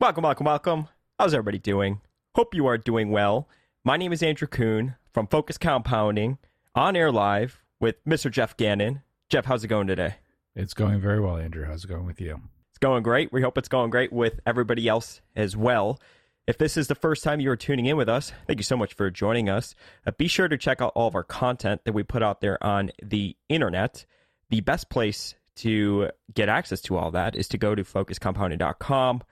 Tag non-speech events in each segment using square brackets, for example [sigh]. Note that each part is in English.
Welcome, welcome, welcome. How's everybody doing? Hope you are doing well. My name is Andrew Kuhn from Focus Compounding, on air live with Mr. Jeff Gannon. Jeff, how's it going today? It's going very well, Andrew. How's it going with you? It's going great. We hope it's going great with everybody else as well. If this is the first time you are tuning in with us, thank you so much for joining us. Uh, be sure to check out all of our content that we put out there on the internet. The best place to get access to all that is to go to focuscompounding.com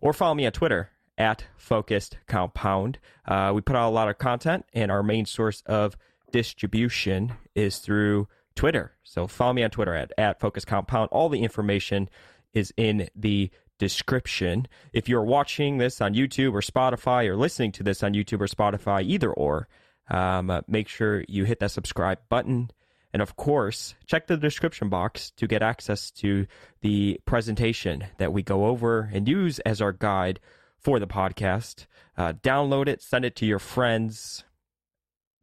or follow me on Twitter at Focused Compound. Uh, we put out a lot of content, and our main source of distribution is through Twitter. So follow me on Twitter at, at Focus Compound. All the information is in the description. If you're watching this on YouTube or Spotify or listening to this on YouTube or Spotify, either or, um, make sure you hit that subscribe button. And of course, check the description box to get access to the presentation that we go over and use as our guide for the podcast. Uh, download it, send it to your friends.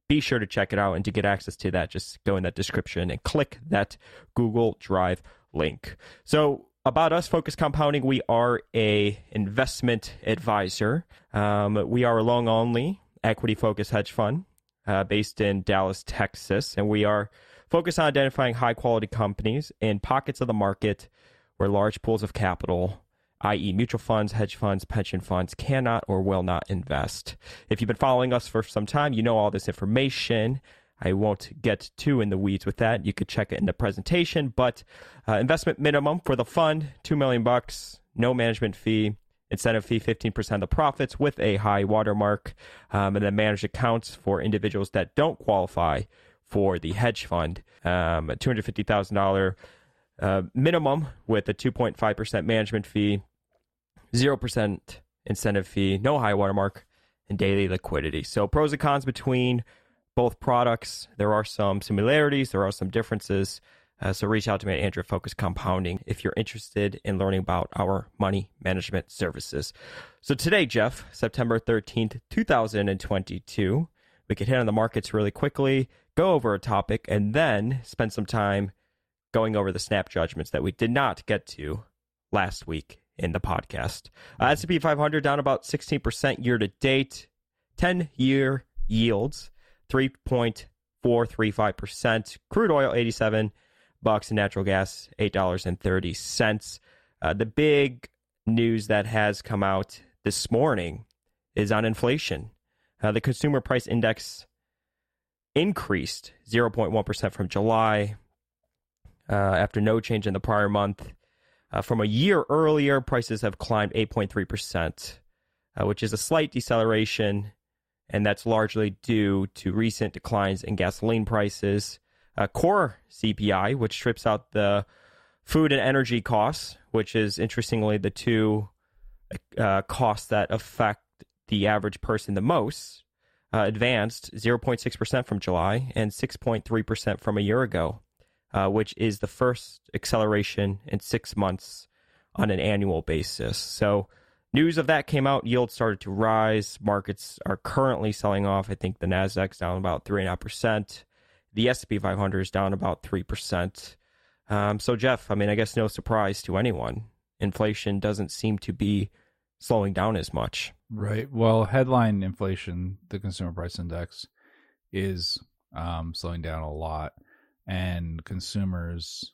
Be sure to check it out. And to get access to that, just go in that description and click that Google Drive link. So, about us, Focus Compounding, we are a investment advisor. Um, we are a long only equity focused hedge fund uh, based in Dallas, Texas, and we are focused on identifying high quality companies in pockets of the market where large pools of capital, i.e., mutual funds, hedge funds, pension funds, cannot or will not invest. If you've been following us for some time, you know all this information. I won't get too in the weeds with that. You could check it in the presentation, but uh, investment minimum for the fund, 2 million bucks, no management fee, incentive fee 15% of the profits with a high watermark, um, and then managed accounts for individuals that don't qualify for the hedge fund, um, a $250,000 uh, minimum with a 2.5% management fee, 0% incentive fee, no high watermark, and daily liquidity. So, pros and cons between both products. There are some similarities, there are some differences. Uh, so reach out to me at Andrew Focus Compounding if you're interested in learning about our money management services. So today, Jeff, September 13th, 2022, we could hit on the markets really quickly, go over a topic, and then spend some time going over the snap judgments that we did not get to last week in the podcast. Uh, S&P 500 down about 16% year to date. 10 year yields 3.435%. Crude oil 87 bucks and natural gas $8.30. Uh, the big news that has come out this morning is on inflation. Uh, the consumer price index increased 0.1% from July uh, after no change in the prior month. Uh, from a year earlier, prices have climbed 8.3%, uh, which is a slight deceleration and that's largely due to recent declines in gasoline prices. Uh, core CPI, which strips out the food and energy costs, which is interestingly the two uh, costs that affect the average person the most, uh, advanced 0.6% from July and 6.3% from a year ago, uh, which is the first acceleration in six months on an annual basis. So news of that came out. Yields started to rise. Markets are currently selling off. I think the Nasdaq's down about three and a half percent. The S&P 500 is down about three percent. Um, so Jeff, I mean, I guess no surprise to anyone. Inflation doesn't seem to be slowing down as much. Right. Well, headline inflation, the consumer price index, is um, slowing down a lot, and consumers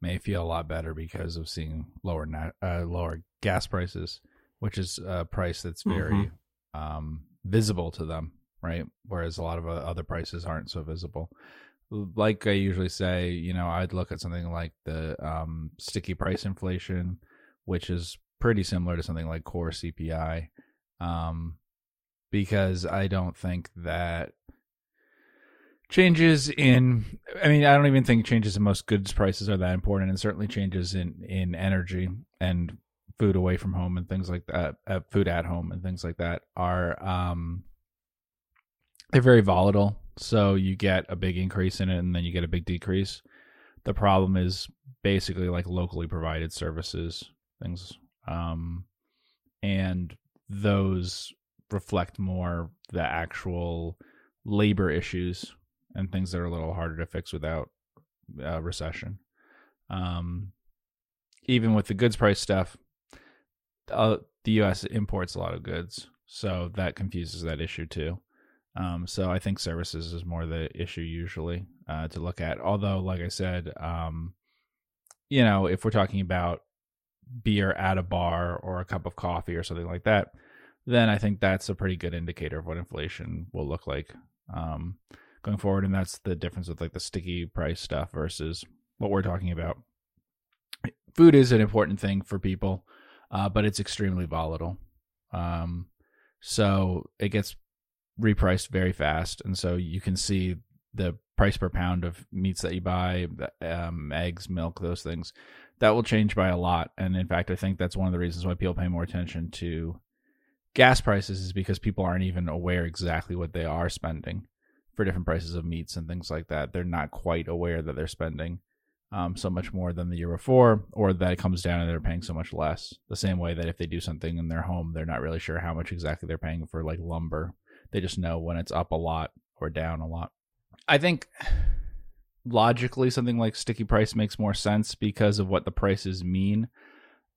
may feel a lot better because of seeing lower uh, lower gas prices which is a price that's very mm-hmm. um, visible to them, right? Whereas a lot of uh, other prices aren't so visible. Like I usually say, you know, I'd look at something like the um, sticky price inflation, which is pretty similar to something like core CPI, um, because I don't think that changes in i mean i don't even think changes in most goods prices are that important and certainly changes in in energy and food away from home and things like that, uh, food at home and things like that are um, they're very volatile. So you get a big increase in it and then you get a big decrease. The problem is basically like locally provided services things, um, and those reflect more the actual labor issues and things that are a little harder to fix without uh, recession. Um, even with the goods price stuff, uh, the U.S. imports a lot of goods, so that confuses that issue too. Um, so I think services is more the issue usually uh, to look at. Although, like I said, um, you know, if we're talking about beer at a bar or a cup of coffee or something like that, then I think that's a pretty good indicator of what inflation will look like um, going forward. And that's the difference with like the sticky price stuff versus what we're talking about. Food is an important thing for people, uh, but it's extremely volatile. Um, so it gets repriced very fast, and so you can see the price per pound of meats that you buy, um, eggs, milk, those things, that will change by a lot. And in fact, I think that's one of the reasons why people pay more attention to gas prices is because people aren't even aware exactly what they are spending for different prices of meats and things like that. They're not quite aware that they're spending um, so much more than the year before, or that it comes down and they're paying so much less. The same way that if they do something in their home, they're not really sure how much exactly they're paying for like lumber they just know when it's up a lot or down a lot. I think logically something like sticky price makes more sense because of what the prices mean.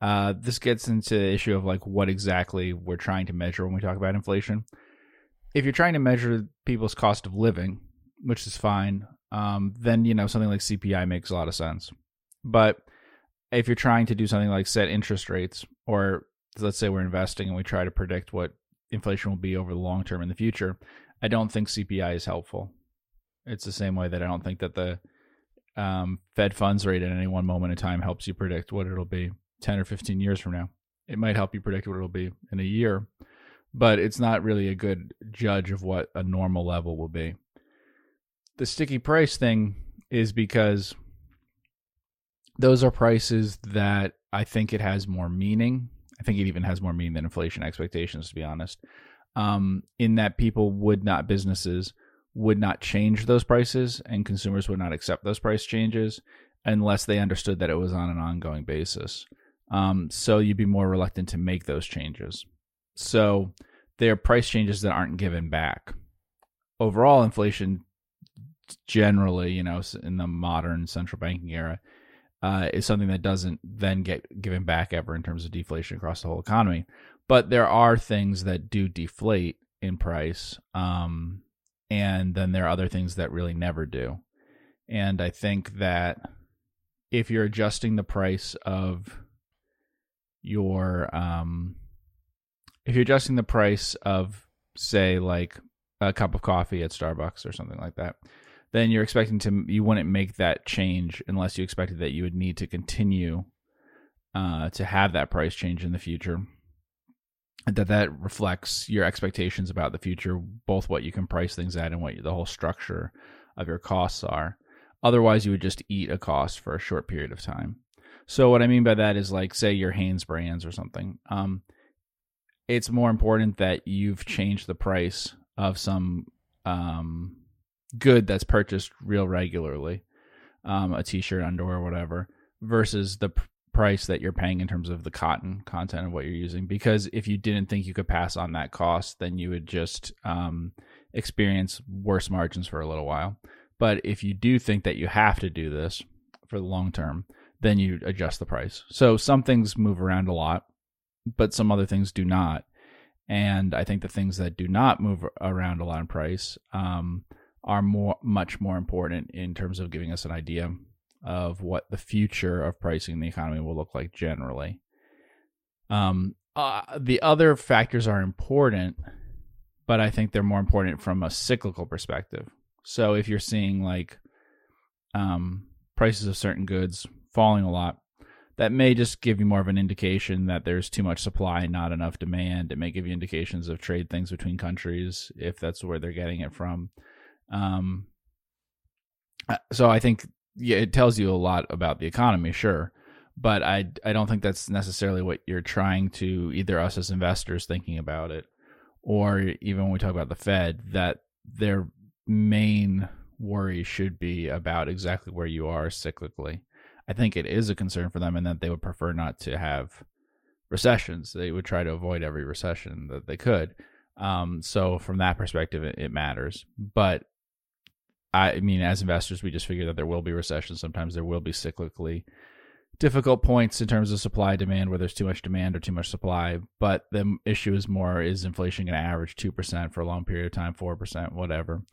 Uh, this gets into the issue of like what exactly we're trying to measure when we talk about inflation. If you're trying to measure people's cost of living, which is fine, um, then you know something like CPI makes a lot of sense. But if you're trying to do something like set interest rates, or let's say we're investing and we try to predict what inflation will be over the long term in the future, I don't think CPI is helpful. It's the same way that I don't think that the um, Fed funds rate at any one moment in time helps you predict what it'll be 10 or 15 years from now. It might help you predict what it'll be in a year, but it's not really a good judge of what a normal level will be. The sticky price thing is because those are prices that I think it has more meaning I think it even has more meaning than inflation expectations, to be honest. Um, in that people would not, businesses would not change those prices and consumers would not accept those price changes unless they understood that it was on an ongoing basis. Um, so you'd be more reluctant to make those changes. So they're price changes that aren't given back. Overall, inflation generally, you know, in the modern central banking era, uh, is something that doesn't then get given back ever in terms of deflation across the whole economy. But there are things that do deflate in price, um, and then there are other things that really never do. And I think that if you're adjusting the price of your, um, if you're adjusting the price of, say, like a cup of coffee at Starbucks or something like that, then you're expecting to you wouldn't make that change unless you expected that you would need to continue uh, to have that price change in the future. That that reflects your expectations about the future, both what you can price things at and what the whole structure of your costs are. Otherwise, you would just eat a cost for a short period of time. So what I mean by that is like, say your Hanesbrands or something. Um, it's more important that you've changed the price of some um, good that's purchased real regularly, um, a t-shirt, underwear, whatever, versus the price that you're paying in terms of the cotton content of what you're using. Because if you didn't think you could pass on that cost, then you would just um, experience worse margins for a little while. But if you do think that you have to do this for the long term, then you adjust the price. So some things move around a lot, but some other things do not. And I think the things that do not move around a lot in price, um, are more much more important in terms of giving us an idea of what the future of pricing in the economy will look like generally. Um, uh, the other factors are important, but I think they're more important from a cyclical perspective. So if you're seeing like um, prices of certain goods falling a lot, that may just give you more of an indication that there's too much supply and not enough demand. It may give you indications of trade things between countries if that's where they're getting it from. Um, uh, so I think yeah, it tells you a lot about the economy, sure, but I I don't think that's necessarily what you're trying to either us as investors thinking about it, or even when we talk about the Fed, that their main worry should be about exactly where you are cyclically. I think it is a concern for them, and that they would prefer not to have recessions. They would try to avoid every recession that they could. Um, so from that perspective, it, it matters. But I mean, as investors, we just figure that there will be recessions. Sometimes there will be cyclically difficult points in terms of supply demand where there's too much demand or too much supply. But the issue is more is inflation going to average 2% for a long period of time 4% whatever?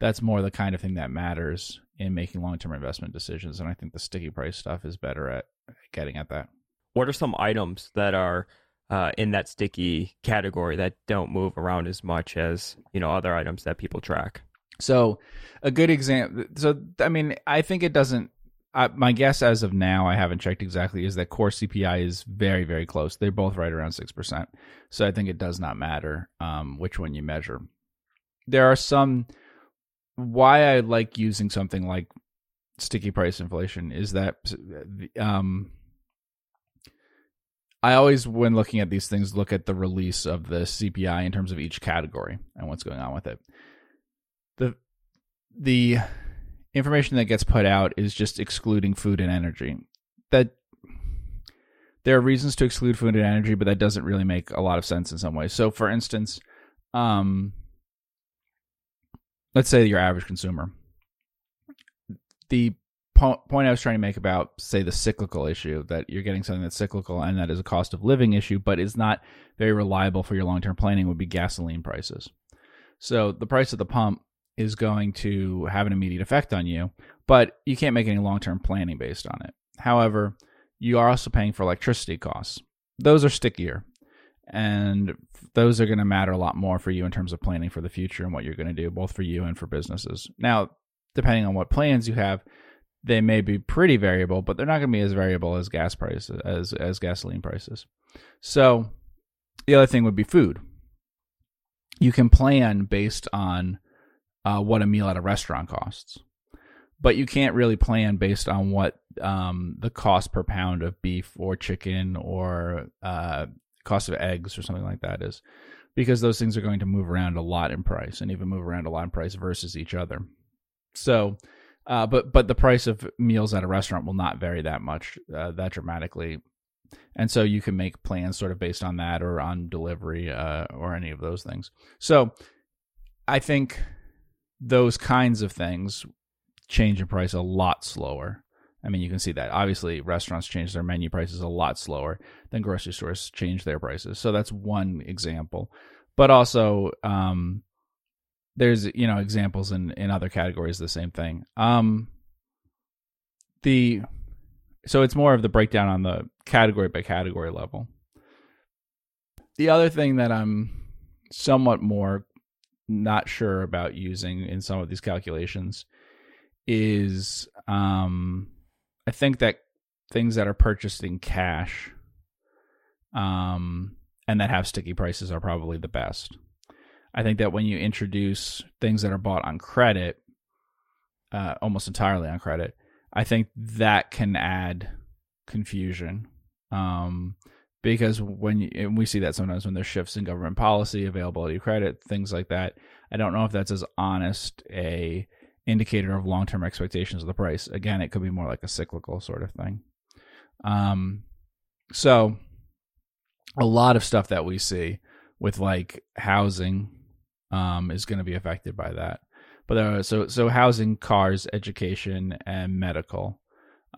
That's more the kind of thing that matters in making long-term investment decisions. And i think the sticky price stuff is better at getting at that. What are some items that are uh, in that sticky category that don't move around as much as you know other items that people track so a good example so i mean i think it doesn't uh, my guess as of now, I haven't checked exactly, is that core CPI is very, very close. They're both right around 6%. So I think it does not matter um, which one you measure. There are some. Why I like using something like sticky price inflation is that um, I always, when looking at these things, look at the release of the CPI in terms of each category and what's going on with it. The the information that gets put out is just excluding food and energy. That there are reasons to exclude food and energy, but that doesn't really make a lot of sense in some ways. So, for instance, um, let's say your average consumer. The po- point I was trying to make about, say, the cyclical issue that you're getting something that's cyclical and that is a cost of living issue, but is not very reliable for your long term planning would be gasoline prices. So, the price of the pump is going to have an immediate effect on you, but you can't make any long term planning based on it. However, you are also paying for electricity costs. Those are stickier, and those are going to matter a lot more for you in terms of planning for the future and what you're going to do, both for you and for businesses. Now, depending on what plans you have, they may be pretty variable, but they're not going to be as variable as gas prices as as gasoline prices. So, the other thing would be food. You can plan based on uh, what a meal at a restaurant costs. But you can't really plan based on what um, the cost per pound of beef or chicken or uh, cost of eggs or something like that is, because those things are going to move around a lot in price and even move around a lot in price versus each other. So, uh, but but the price of meals at a restaurant will not vary that much, uh, that dramatically, and so you can make plans sort of based on that or on delivery uh, or any of those things. So, I think those kinds of things change in price a lot slower. I mean, you can see that. Obviously, restaurants change their menu prices a lot slower than grocery stores change their prices. So that's one example. But also, um, there's you know examples in in other categories the same thing. Um, the so it's more of the breakdown on the category by category level. The other thing that I'm somewhat more not sure about using in some of these calculations is um I think that things that are purchased in cash um and that have sticky prices are probably the best. I think that when you introduce things that are bought on credit uh almost entirely on credit, I think that can add confusion. Um because when you, we see that sometimes when there's shifts in government policy, availability of credit, things like that. I don't know if that's as honest a indicator of long term expectations of the price. Again, it could be more like a cyclical sort of thing. Um, so a lot of stuff that we see with like housing um, is going to be affected by that. But there so so housing, cars, education, and medical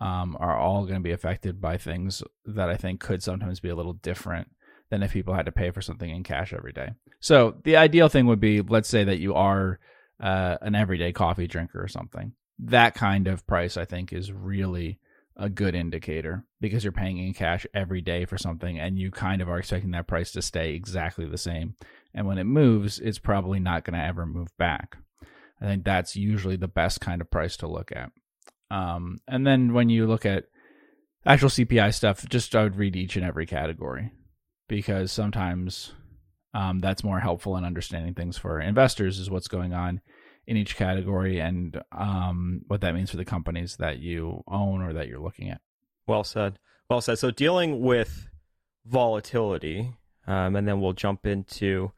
um, are all going to be affected by things that I think could sometimes be a little different than if people had to pay for something in cash every day. So the ideal thing would be, let's say that you are uh, an everyday coffee drinker or something. That kind of price, I think, is really a good indicator because you're paying in cash every day for something and you kind of are expecting that price to stay exactly the same. And when it moves, it's probably not going to ever move back. I think that's usually the best kind of price to look at. Um, and then when you look at actual CPI stuff, just I would read each and every category because sometimes um, that's more helpful in understanding things for investors is what's going on in each category and um, what that means for the companies that you own or that you're looking at. Well said. Well said. So dealing with volatility, um, and then we'll jump into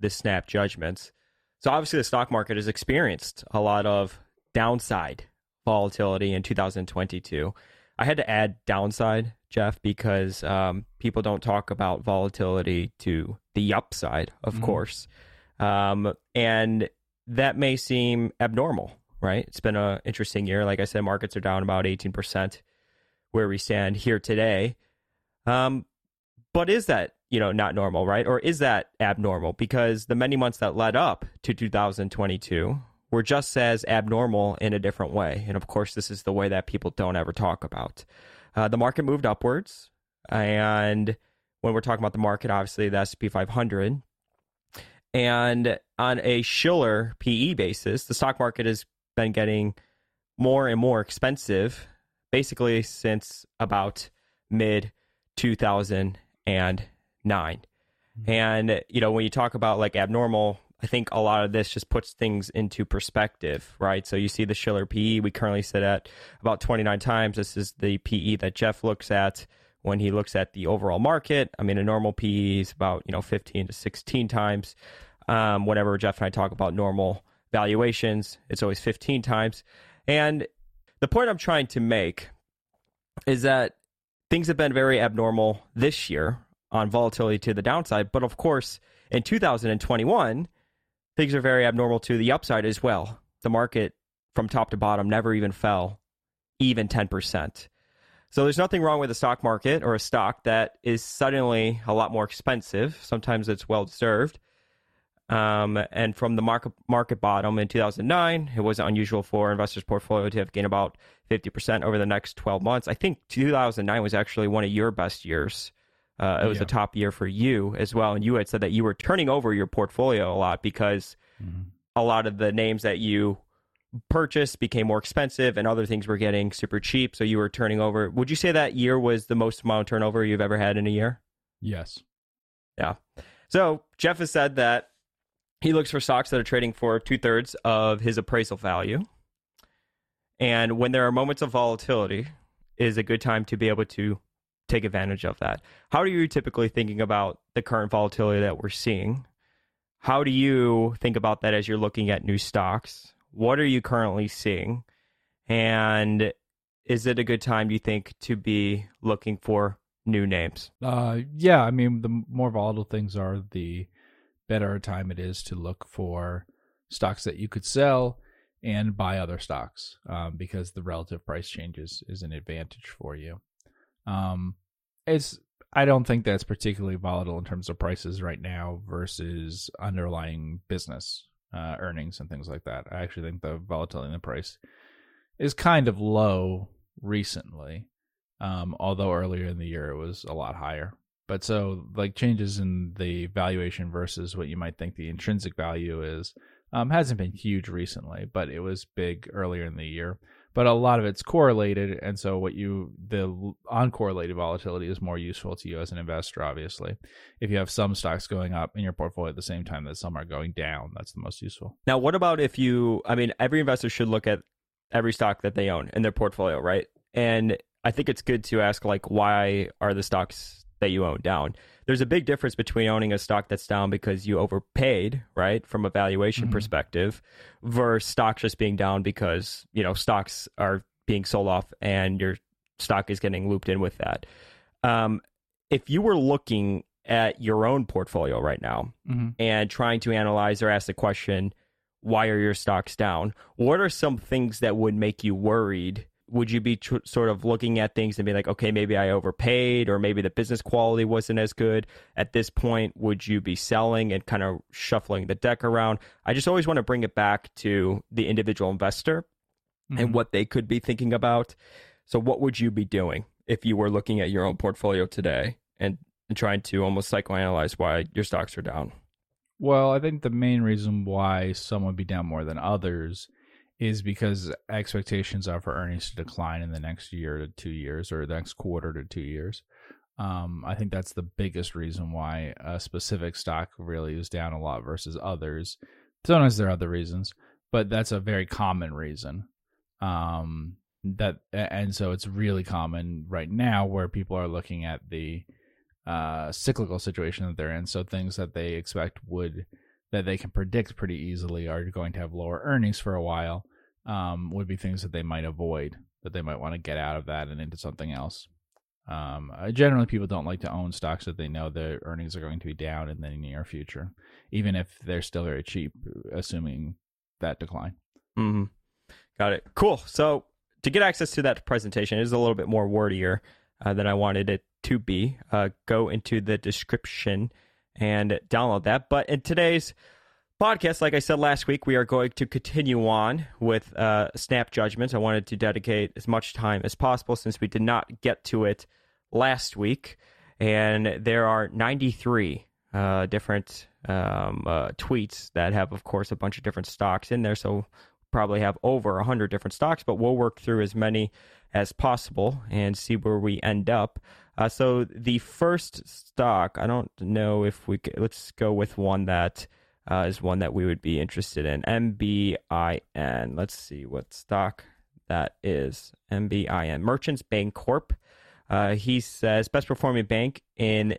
the snap judgments. So obviously, the stock market has experienced a lot of downside volatility in 2022. I had to add downside, Jeff, because um, people don't talk about volatility to the upside, of mm-hmm. course. Um, and that may seem abnormal, right? It's been an interesting year. Like I said, markets are down about 18%. where we stand here today. Um, but is that you know not normal, right? Or is that abnormal? Because the many months that led up to 2022 were just as abnormal in a different way. And of course, this is the way that people don't ever talk about. Uh, the market moved upwards, and when we're talking about the market, obviously the S&P 500. And on a Shiller PE basis, the stock market has been getting more and more expensive basically since about mid 2009. Mm-hmm. And, you know, when you talk about like abnormal, I think a lot of this just puts things into perspective, right? So you see the Shiller PE, we currently sit at about 29 times. This is the PE that Jeff looks at when he looks at the overall market. I mean, a normal PE is about, you know, 15 to 16 times. Um, whenever Jeff and I talk about normal valuations, it's always 15 times. And the point I'm trying to make is that things have been very abnormal this year on volatility to the downside. But of course, in 2021, things are very abnormal to the upside as well. The market from top to bottom never even fell even 10%. So there's nothing wrong with a stock market or a stock that is suddenly a lot more expensive. Sometimes it's well deserved. Um, and from the market market bottom in 2009, it wasn't unusual for investors' portfolio to have gained about 50% over the next 12 months. I think 2009 was actually one of your best years. Uh, it was yeah. a top year for you as well. And you had said that you were turning over your portfolio a lot because mm-hmm. a lot of the names that you purchased became more expensive and other things were getting super cheap. So you were turning over. Would you say that year was the most amount of turnover you've ever had in a year? Yes. Yeah. So Jeff has said that he looks for stocks that are trading for two thirds of his appraisal value. And when there are moments of volatility, is a good time to be able to take advantage of that. How are you typically thinking about the current volatility that we're seeing? How do you think about that as you're looking at new stocks? What are you currently seeing? And is it a good time, do you think, to be looking for new names? Uh, yeah. I mean, the more volatile things are, the better time it is to look for stocks that you could sell and buy other stocks um, because the relative price changes is an advantage for you. Um, it's I don't think that's particularly volatile in terms of prices right now versus underlying business uh, earnings and things like that. I actually think the volatility in the price is kind of low recently, um, although earlier in the year it was a lot higher. But so, like changes in the valuation versus what you might think the intrinsic value is um, hasn't been huge recently, but it was big earlier in the year. But a lot of it's correlated, and so what you the uncorrelated volatility is more useful to you as an investor. Obviously, if you have some stocks going up in your portfolio at the same time that some are going down, that's the most useful. Now, what about if you? I mean, every investor should look at every stock that they own in their portfolio, right? And I think it's good to ask like, why are the stocks that you own down? There's a big difference between owning a stock that's down because you overpaid, right, from a valuation mm-hmm. perspective, versus stocks just being down because you know stocks are being sold off and your stock is getting looped in with that. Um, if you were looking at your own portfolio right now mm-hmm. and trying to analyze or ask the question, why are your stocks down? What are some things that would make you worried would you be tr- sort of looking at things and be like, okay, maybe I overpaid, or maybe the business quality wasn't as good? At this point, would you be selling and kind of shuffling the deck around? I just always want to bring it back to the individual investor mm-hmm. and what they could be thinking about. So, what would you be doing if you were looking at your own portfolio today and, and trying to almost psychoanalyze why your stocks are down? Well, I think the main reason why some would be down more than others is because expectations are for earnings to decline in the next year to two years or the next quarter to two years. Um, I think that's the biggest reason why a specific stock really is down a lot versus others. Sometimes there are other reasons, but that's a very common reason. Um, that and so it's really common right now where people are looking at the uh, cyclical situation that they're in. So things that they expect would that they can predict pretty easily are going to have lower earnings for a while um, would be things that they might avoid, that they might want to get out of that and into something else. Um, uh, generally, people don't like to own stocks that they know their earnings are going to be down in the near future, even if they're still very cheap, assuming that decline. Mm-hmm. Got it. Cool. So to get access to that presentation it is a little bit more wordier uh, than I wanted it to be. Uh, go into the description and download that. But in today's podcast, like I said last week, we are going to continue on with uh, snap judgments. I wanted to dedicate as much time as possible since we did not get to it last week. And there are 93 uh, different um, uh, tweets that have, of course, a bunch of different stocks in there. So probably have over 100 different stocks, but we'll work through as many as possible and see where we end up. Uh, so the first stock, I don't know if we could, let's go with one that uh, is one that we would be interested in. MBIN. Let's see what stock that is. MBIN. Merchants Bancorp. Uh, he says best performing bank in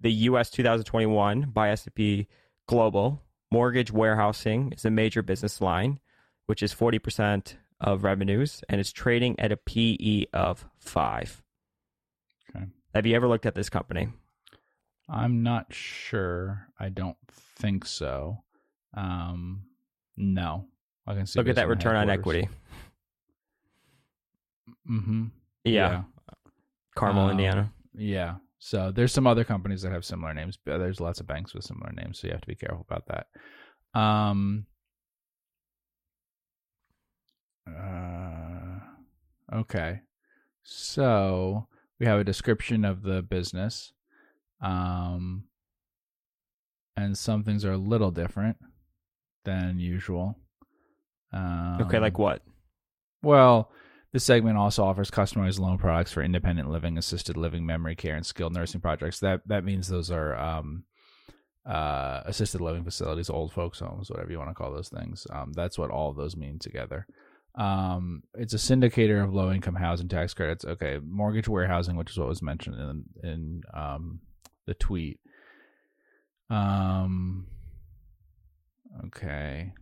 the U.S. 2021 by S&P Global. Mortgage warehousing is a major business line, which is 40% of revenues, and it's trading at a PE of five. Okay. Have you ever looked at this company? I'm not sure. I don't think so. Um, no, I can see. Look at that return on equity. Mm-hmm. Yeah, Yeah. Carmel, Um, Indiana. Yeah. So there's some other companies that have similar names. But there's lots of banks with similar names, so you have to be careful about that. Um. Uh, okay. So we have a description of the business. Um. And some things are a little different than usual. Um, Okay, like what? well, this segment also offers customized loan products for independent living, assisted living, memory care, and skilled nursing projects. That that means those are um, uh, assisted living facilities, old folks' homes, whatever you want to call those things. Um, that's what all of those mean together. Um, it's a syndicator of low income housing tax credits. Okay, mortgage warehousing, which is what was mentioned in in um, the tweet. Um, okay.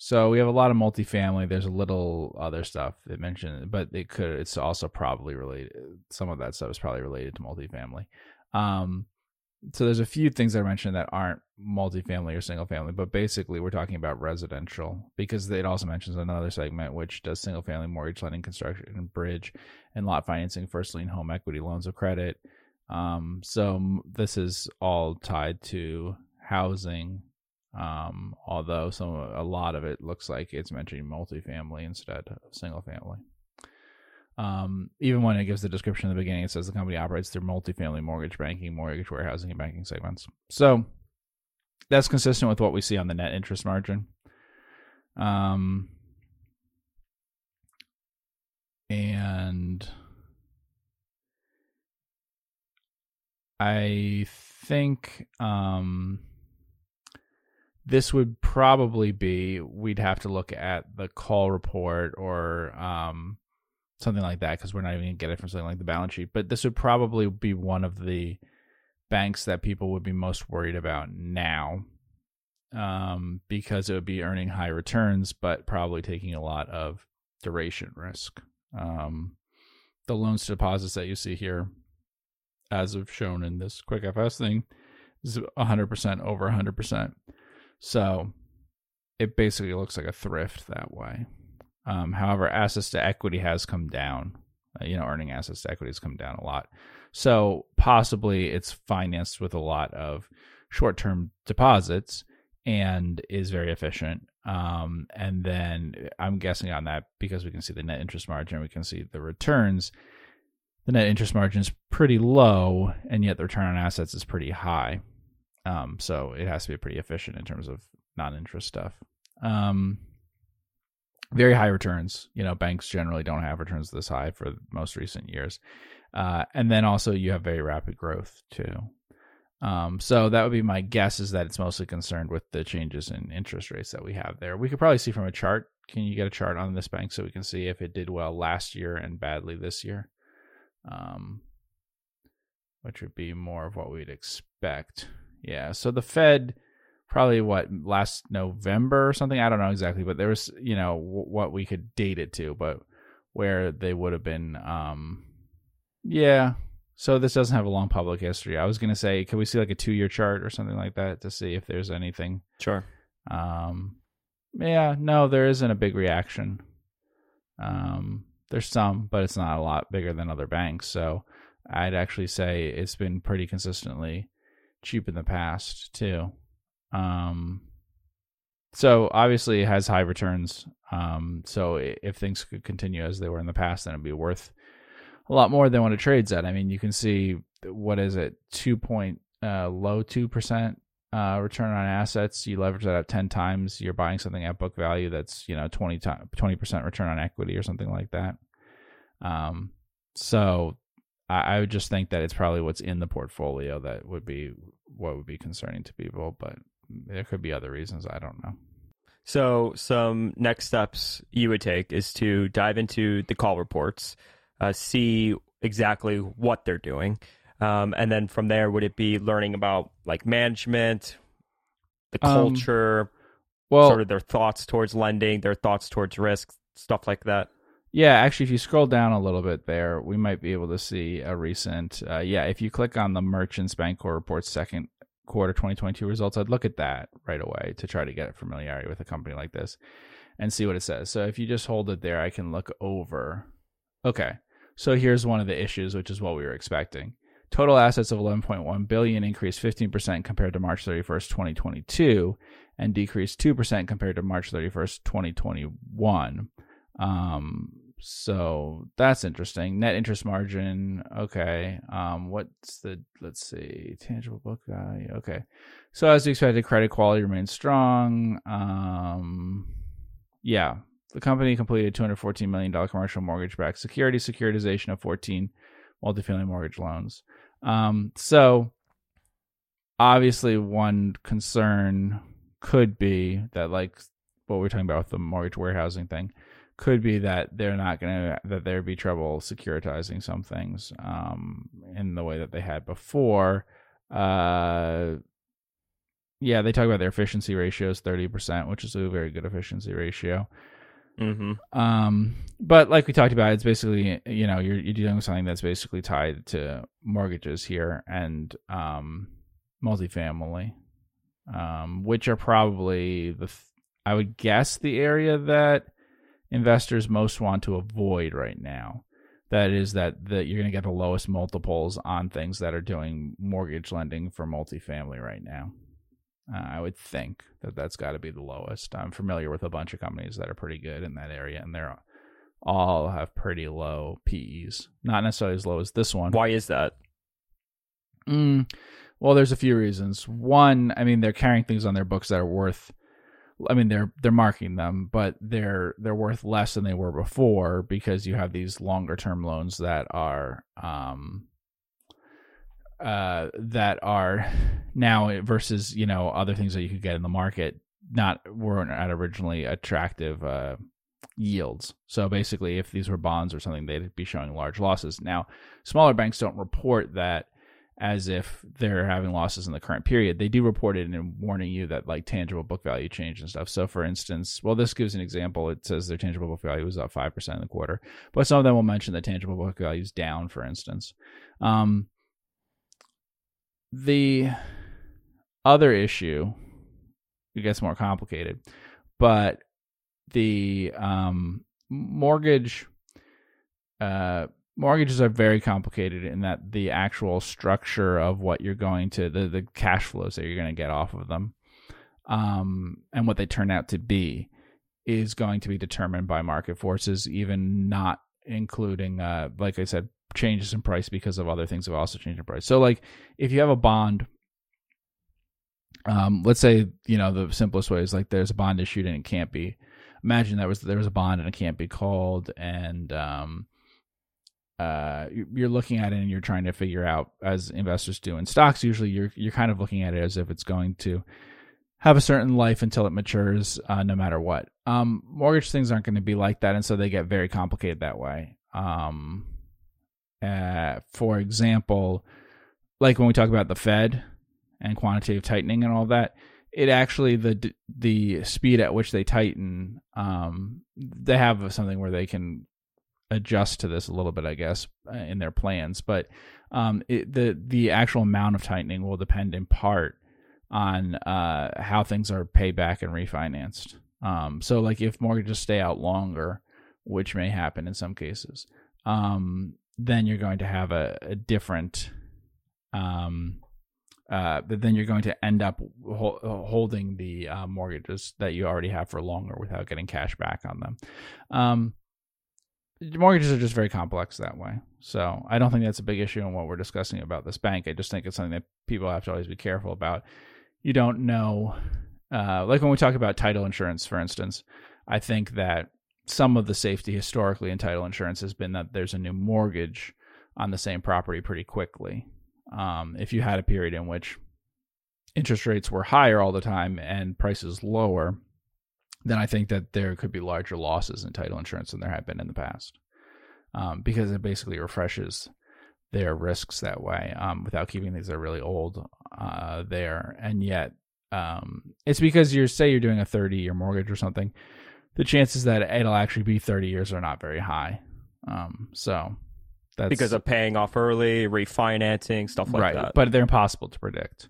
So we have a lot of multifamily. There's a little other stuff that mentioned, but it could. It's also probably related. Some of that stuff is probably related to multifamily. Um, so there's a few things are mentioned that aren't multifamily or single family, but basically we're talking about residential because it also mentions another segment which does single family mortgage lending, construction, bridge, and lot financing, first lien home equity loans of credit. Um, so this is all tied to housing um, although some a lot of it looks like it's mentioning multifamily instead of single family. Um, even when it gives the description in the beginning, it says the company operates through multifamily mortgage banking, mortgage warehousing, and banking segments. So that's consistent with what we see on the net interest margin. Um, and I think um, this would probably be we'd have to look at the call report or um, something like that because we're not even gonna get it from something like the balance sheet. But this would probably be one of the banks that people would be most worried about now um, because it would be earning high returns, but probably taking a lot of duration risk. Um, the loans to deposits that you see here, as of shown in this QuickFS thing, is 100% over 100%. So it basically looks like a thrift that way. Um, however, assets to equity has come down. Uh, you know, earning assets to equity has come down a lot. So possibly it's financed with a lot of short term deposits and is very efficient. Um, and then I'm guessing on that because we can see the net interest margin, we can see the returns. The net interest margin is pretty low, and yet the return on assets is pretty high. Um, so it has to be pretty efficient in terms of non-interest stuff. Um, very high returns. You know, banks generally don't have returns this high for most recent years. Uh, and then also you have very rapid growth too. Um, so that would be my guess is that it's mostly concerned with the changes in interest rates that we have there. We could probably see from a chart. Can you get a chart on this bank so we can see if it did well last year and badly this year? Um, which would be more of what we'd expect. Yeah. So the Fed probably what last November or something. I don't know exactly, but there was you know w- what we could date it to, but where they would have been. Um, yeah. So this doesn't have a long public history. I was gonna say, can we see like a two year chart or something like that to see if there's anything? Sure. Um, yeah. No, there isn't a big reaction. Um, there's some, but it's not a lot bigger than other banks. So I'd actually say it's been pretty consistently cheap in the past too. Um, so obviously it has high returns. Um, so if things could continue as they were in the past, then it'd be worth a lot more than what it trades at. I mean, you can see what is it, two point uh, low two percent uh, return on assets. You leverage that up ten times. You're buying something at book value that's you know 20 percent return on equity or something like that. Um, so I, I would just think that it's probably what's in the portfolio that would be what would be concerning to people, but there could be other reasons. I don't know. So, some next steps you would take is to dive into the call reports, uh, see exactly what they're doing, um, and then from there, would it be learning about like management, the Um, culture, Well, sort of their thoughts towards lending, their thoughts towards risk, stuff like that? Yeah, actually, if you scroll down a little bit there, we might be able to see a recent. Uh, yeah, if you click on the Merchants Bancorp Reports second quarter 2022 results, I'd look at that right away to try to get familiarity with a company like this and see what it says. So if you just hold it there, I can look over. Okay, so here's one of the issues, which is what we were expecting. Total assets of 11.1 billion increased 15% compared to March 31st, 2022, and decreased 2% compared to March 31st, 2021. Um, so that's interesting. Net interest margin, okay. Um, what's the let's see, tangible book value, okay. So as expected, credit quality remains strong. Um, yeah, the company completed 214 million dollar commercial mortgage-backed security securitization of 14 multifamily mortgage loans. Um, so obviously, one concern could be that, like what we're talking about with the mortgage warehousing thing, could be that they're not going to that there'd be trouble securitizing some things um, in the way that they had before. Uh, yeah, they talk about their efficiency ratios, thirty percent, which is a very good efficiency ratio. Mm-hmm. Um, but like we talked about, it's basically you know you're you're dealing with something that's basically tied to mortgages here and um, multifamily, um, which are probably the th- I would guess the area that investors most want to avoid right now. That is that that you're going to get the lowest multiples on things that are doing mortgage lending for multifamily right now. Uh, I would think that that's got to be the lowest. I'm familiar with a bunch of companies that are pretty good in that area, and they're all have pretty low PEs. Not necessarily as low as this one. Why is that? Mm, well, there's a few reasons. One, I mean, they're carrying things on their books that are worth. I mean, they're they're marking them, but they're they're worth less than they were before because you have these longer term loans that are um uh that are now versus you know other things that you could get in the market not weren't at originally attractive uh yields. So basically, if these were bonds or something, they'd be showing large losses. Now, smaller banks don't report that as if they're having losses in the current period. They do report it and warning you that like tangible book value change and stuff. So for instance, well, this gives an example. It says their tangible book value was up 5% in the quarter, but some of them will mention that tangible book value is down, for instance. Um, the other issue, it gets more complicated, but the um, mortgage uh, mortgages are very complicated in that the actual structure of what you're going to the, the cash flows that you're going to get off of them um, and what they turn out to be is going to be determined by market forces even not including uh, like i said changes in price because of other things have also changed in price. So like if you have a bond um, let's say you know the simplest way is like there's a bond issued and it can't be imagine that was there was a bond and it can't be called and um, uh, you're looking at it and you're trying to figure out as investors do in stocks usually you're you're kind of looking at it as if it's going to have a certain life until it matures uh, no matter what. Um, mortgage things aren't going to be like that and so they get very complicated that way. Um, uh, for example like when we talk about the fed and quantitative tightening and all that it actually the the speed at which they tighten um, they have something where they can adjust to this a little bit, I guess, in their plans. But um, it, the the actual amount of tightening will depend in part on uh, how things are paid back and refinanced. Um, so, like if mortgages stay out longer, which may happen in some cases, um, then you're going to have a, a different. Um, uh, then you're going to end up ho- holding the uh, mortgages that you already have for longer without getting cash back on them. Um, mortgages are just very complex that way. So I don't think that's a big issue in what we're discussing about this bank. I just think it's something that people have to always be careful about. You don't know, uh, like when we talk about title insurance, for instance, I think that some of the safety historically in title insurance has been that there's a new mortgage on the same property pretty quickly. Um, if you had a period in which interest rates were higher all the time and prices lower, then I think that there could be larger losses in title insurance than there have been in the past, um, because it basically refreshes their risks that way um, without keeping things that are really old uh, there. And yet, um, it's because you're say you're doing a 30 year mortgage or something. The chances that it'll actually be 30 years are not very high. Um, so that's because of paying off early, refinancing, stuff like right, that. But they're impossible to predict.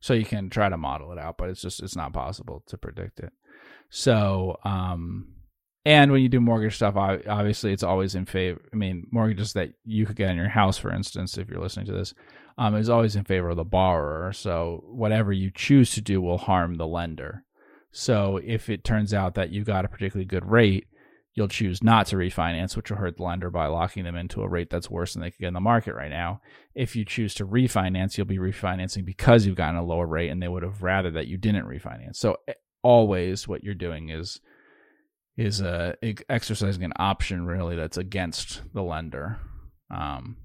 So you can try to model it out, but it's just it's not possible to predict it. So, um, and when you do mortgage stuff, obviously it's always in favor. I mean, mortgages that you could get in your house, for instance, if you're listening to this, um, is always in favor of the borrower. So whatever you choose to do will harm the lender. So if it turns out that you got a particularly good rate, you'll choose not to refinance, which will hurt the lender by locking them into a rate that's worse than they could get in the market right now. If you choose to refinance, you'll be refinancing because you've gotten a lower rate and they would have rather that you didn't refinance. So always what you're doing is is uh, exercising an option really that's against the lender. Um,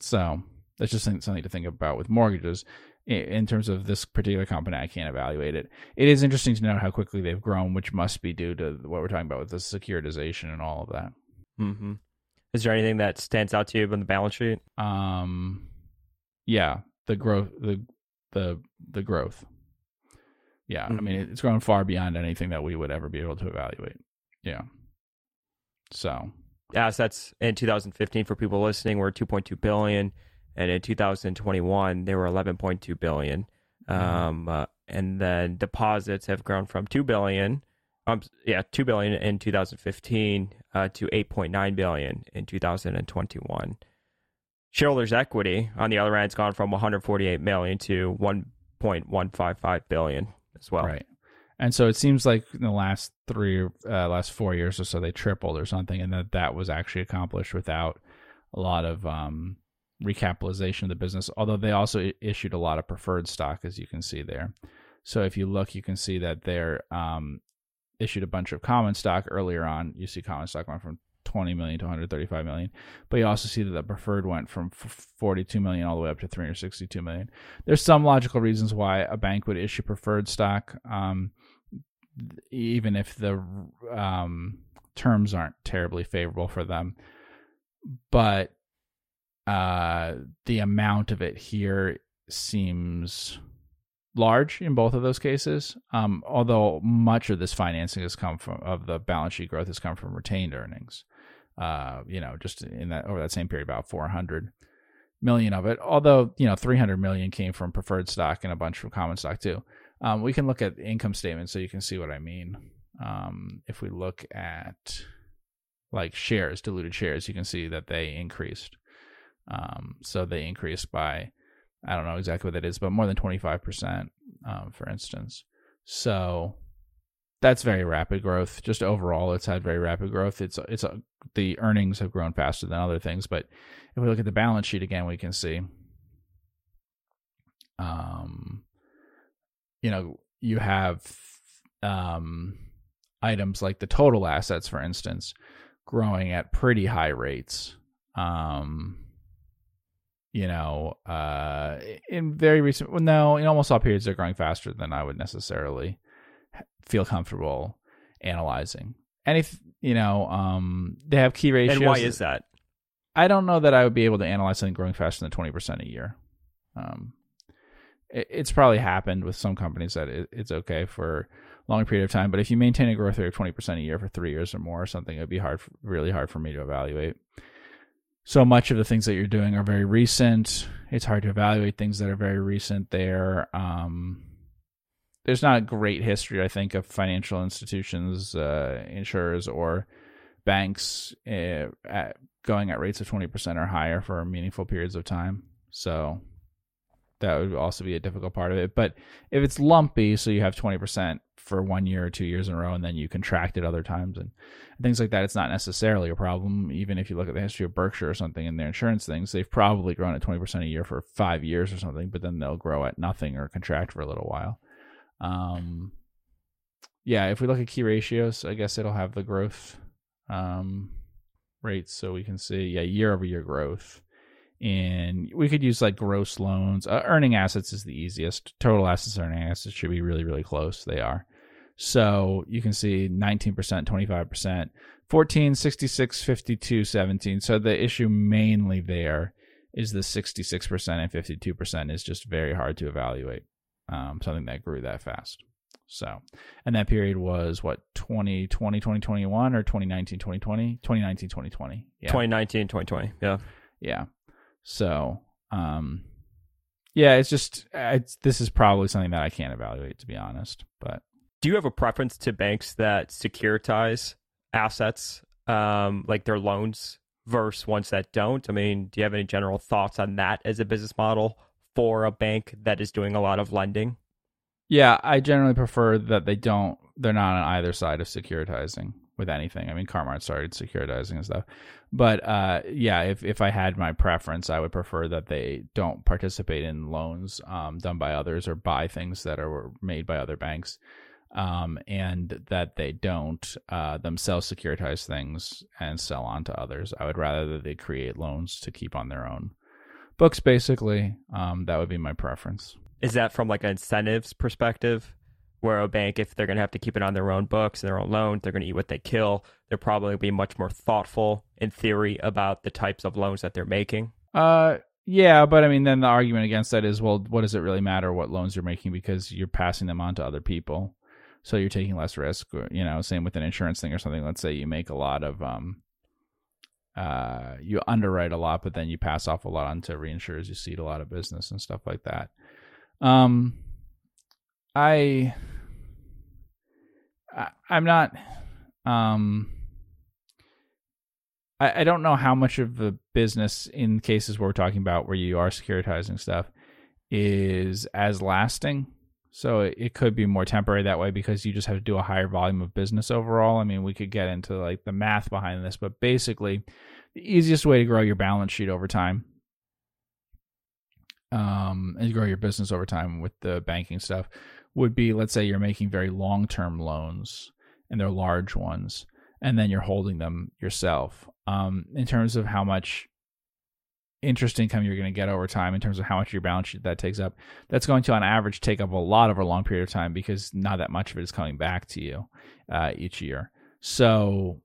so that's just something to think about with mortgages. In terms of this particular company, I can't evaluate it. It is interesting to note how quickly they've grown, which must be due to what we're talking about with the securitization and all of that. Mm-hmm. Is there anything that stands out to you on the balance sheet? Um, yeah, the growth, the the the growth. Yeah, mm-hmm. I mean it's grown far beyond anything that we would ever be able to evaluate. Yeah. So assets in 2015 for people listening were 2.2 billion, and in 2021 they were 11.2 billion. Mm-hmm. Um, uh, and then deposits have grown from 2 billion, um, yeah, 2 billion in 2015 uh, to 8.9 billion in 2021. Shareholders' equity, on the other hand, has gone from 148 million to 1.155 billion as well. Right. And so it seems like in the last three, uh, last four years or so, they tripled or something, and that that was actually accomplished without a lot of um, recapitalization of the business. Although they also issued a lot of preferred stock, as you can see there. So if you look, you can see that they're um, issued a bunch of common stock earlier on. You see common stock went from 20 million to 135 million. But you also see that the preferred went from 42 million all the way up to 362 million. There's some logical reasons why a bank would issue preferred stock, um, even if the um, terms aren't terribly favorable for them. But uh, the amount of it here seems large in both of those cases. Um, although much of this financing has come from of the balance sheet growth has come from retained earnings uh, you know, just in that over that same period, about 400 million of it. Although, you know, 300 million came from preferred stock and a bunch from common stock too. Um, we can look at income statement so you can see what I mean. Um, if we look at like shares, diluted shares, you can see that they increased. Um, so they increased by, I don't know exactly what that is, but more than 25%, um, for instance. So that's very rapid growth. Just overall, it's had very rapid growth. It's it's a, the earnings have grown faster than other things. But if we look at the balance sheet again, we can see, um, you know, you have um, items like the total assets, for instance, growing at pretty high rates. Um, you know, uh, in very recent, well, no, in almost all periods, they're growing faster than I would necessarily feel comfortable analyzing. And if you know, um, they have key ratios. And why is that? I don't know that I would be able to analyze something growing faster than twenty percent a year. Um, it, it's probably happened with some companies that it, it's okay for a long period of time, but if you maintain a growth rate of twenty percent a year for three years or more, or something, it'd be hard, really hard for me to evaluate. So much of the things that you're doing are very recent. It's hard to evaluate things that are very recent there. Um, there's not a great history, I think, of financial institutions, uh, insurers, or banks uh, at going at rates of 20% or higher for meaningful periods of time. So that would also be a difficult part of it. But if it's lumpy, so you have 20% for one year or two years in a row, and then you contract it other times and things like that, it's not necessarily a problem. Even if you look at the history of Berkshire or something in their insurance things, they've probably grown at 20% a year for five years or something, but then they'll grow at nothing or contract for a little while. Um, yeah, if we look at key ratios, I guess it'll have the growth um, rates so we can see, yeah, year over year growth and we could use like gross loans. Uh, earning assets is the easiest. Total assets, earning assets should be really, really close. They are. So you can see 19%, 25%, 14, 66, 52, 17. So the issue mainly there is the 66% and 52% is just very hard to evaluate. Um, something that grew that fast. So, and that period was what 2020, 2021 or 2019, 2020, 2019, 2020. Yeah. 2019, 2020. Yeah. Yeah. So, um, yeah, it's just it's, this is probably something that I can't evaluate to be honest. But do you have a preference to banks that securitize assets, um, like their loans, versus ones that don't? I mean, do you have any general thoughts on that as a business model for a bank that is doing a lot of lending? Yeah, I generally prefer that they don't. They're not on either side of securitizing with anything. I mean, Car-Mart started securitizing and stuff, but uh, yeah, if if I had my preference, I would prefer that they don't participate in loans um, done by others or buy things that are made by other banks, um, and that they don't uh, themselves securitize things and sell on to others. I would rather that they create loans to keep on their own books. Basically, um, that would be my preference. Is that from like an incentives perspective? Where a bank, if they're going to have to keep it on their own books, their own loans, they're going to eat what they kill. They're probably going to be much more thoughtful in theory about the types of loans that they're making. Uh, yeah, but I mean, then the argument against that is, well, what does it really matter what loans you're making because you're passing them on to other people, so you're taking less risk. You know, same with an insurance thing or something. Let's say you make a lot of um, uh, you underwrite a lot, but then you pass off a lot onto reinsurers. You cede a lot of business and stuff like that. Um, I, I I'm not, um, I, I don't know how much of the business in cases where we're talking about where you are securitizing stuff is as lasting. So it, could be more temporary that way because you just have to do a higher volume of business overall. I mean, we could get into like the math behind this, but basically, the easiest way to grow your balance sheet over time um, and grow your business over time with the banking stuff would be let's say you're making very long term loans and they're large ones and then you're holding them yourself um, in terms of how much interest income you're going to get over time in terms of how much your balance sheet that takes up that's going to on average take up a lot over a long period of time because not that much of it is coming back to you uh, each year so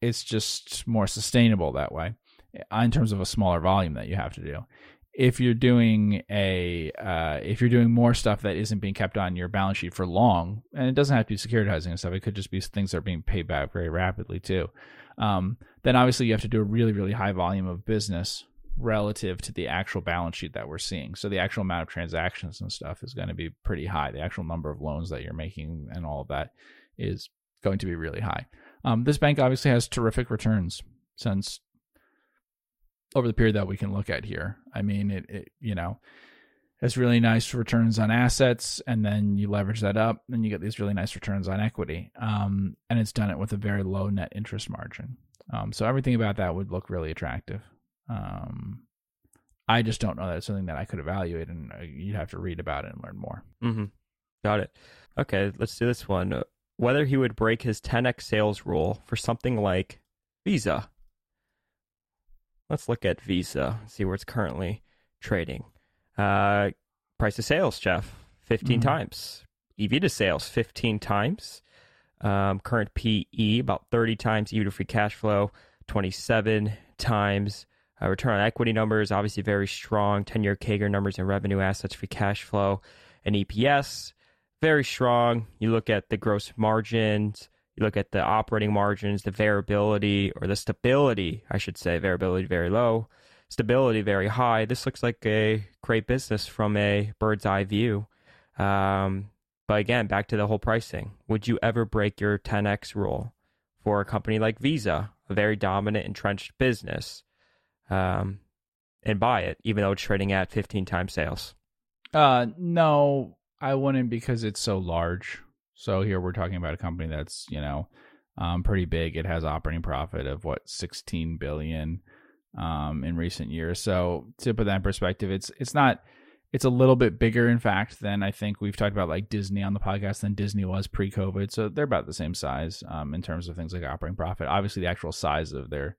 it's just more sustainable that way in terms of a smaller volume that you have to do if you're doing a uh, if you're doing more stuff that isn't being kept on your balance sheet for long, and it doesn't have to be securitizing and stuff, it could just be things that are being paid back very rapidly too. Um, then obviously you have to do a really really high volume of business relative to the actual balance sheet that we're seeing. So the actual amount of transactions and stuff is going to be pretty high. The actual number of loans that you're making and all of that is going to be really high. Um, this bank obviously has terrific returns since over the period that we can look at here. I mean, it, it you know, has really nice returns on assets, and then you leverage that up, and you get these really nice returns on equity. Um, and it's done it with a very low net interest margin. Um, so everything about that would look really attractive. Um, I just don't know that it's something that I could evaluate, and uh, you'd have to read about it and learn more. Mm-hmm. Got it. Okay, let's do this one. Whether he would break his 10x sales rule for something like Visa Let's look at Visa, see where it's currently trading. Uh, price of sales, Jeff, 15 mm-hmm. times. EV to sales, 15 times. Um, current PE, about 30 times. EV to free cash flow, 27 times. Uh, return on equity numbers, obviously very strong. 10 year CAGR numbers and revenue assets, free cash flow, and EPS, very strong. You look at the gross margins, you look at the operating margins, the variability or the stability, I should say, variability very low, stability very high. This looks like a great business from a bird's eye view. Um, but again, back to the whole pricing. Would you ever break your 10x rule for a company like Visa, a very dominant, entrenched business, um, and buy it, even though it's trading at 15 times sales? Uh, no, I wouldn't because it's so large. So here we're talking about a company that's you know um, pretty big. It has operating profit of what 16 billion um, in recent years. So to put that in perspective, it's it's not it's a little bit bigger, in fact, than I think we've talked about like Disney on the podcast than Disney was pre-COVID. So they're about the same size um, in terms of things like operating profit. Obviously, the actual size of their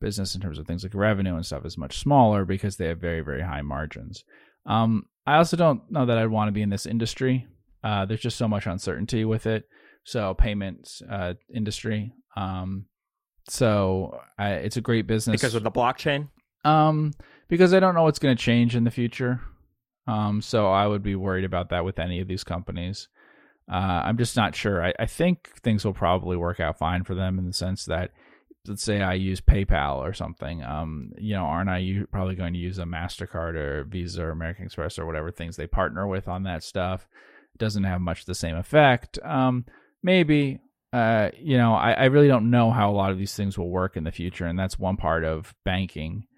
business in terms of things like revenue and stuff is much smaller because they have very very high margins. Um, I also don't know that I'd want to be in this industry. Uh, there's just so much uncertainty with it. So payments uh, industry. Um, so I, it's a great business Because of the blockchain? um, because I don't know what's going to change in the future. Um, so I would be worried about that with any of these companies. Uh, I'm just not sure. I, I think things will probably work out fine for them in the sense that, let's say I use PayPal or something. Um, you know, aren't I probably going to use a Mastercard or Visa or American Express or whatever things they partner with on that stuff? It doesn't have much the same effect. Um, maybe. Uh, you know, I, I really don't know how a lot of these things will work in the future, and that's one part of banking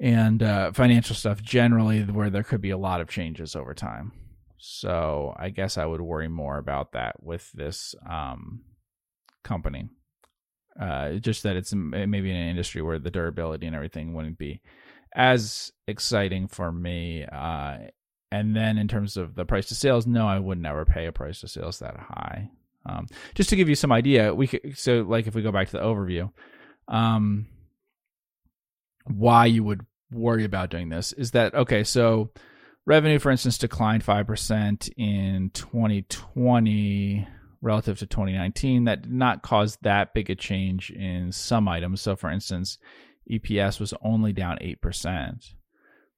and uh, financial stuff generally where there could be a lot of changes over time. So I guess I would worry more about that with this um, company. Uh, just that it's maybe in an industry where the durability and everything wouldn't be as exciting for me. Uh, and then in terms of the price to sales, no, I would never pay a price to sales that high. Um, just to give you some idea, we could, so like if we go back to the overview, um, why you would worry about doing this is that okay so revenue for instance declined 5% in 2020 relative to 2019 that did not cause that big a change in some items so for instance eps was only down 8%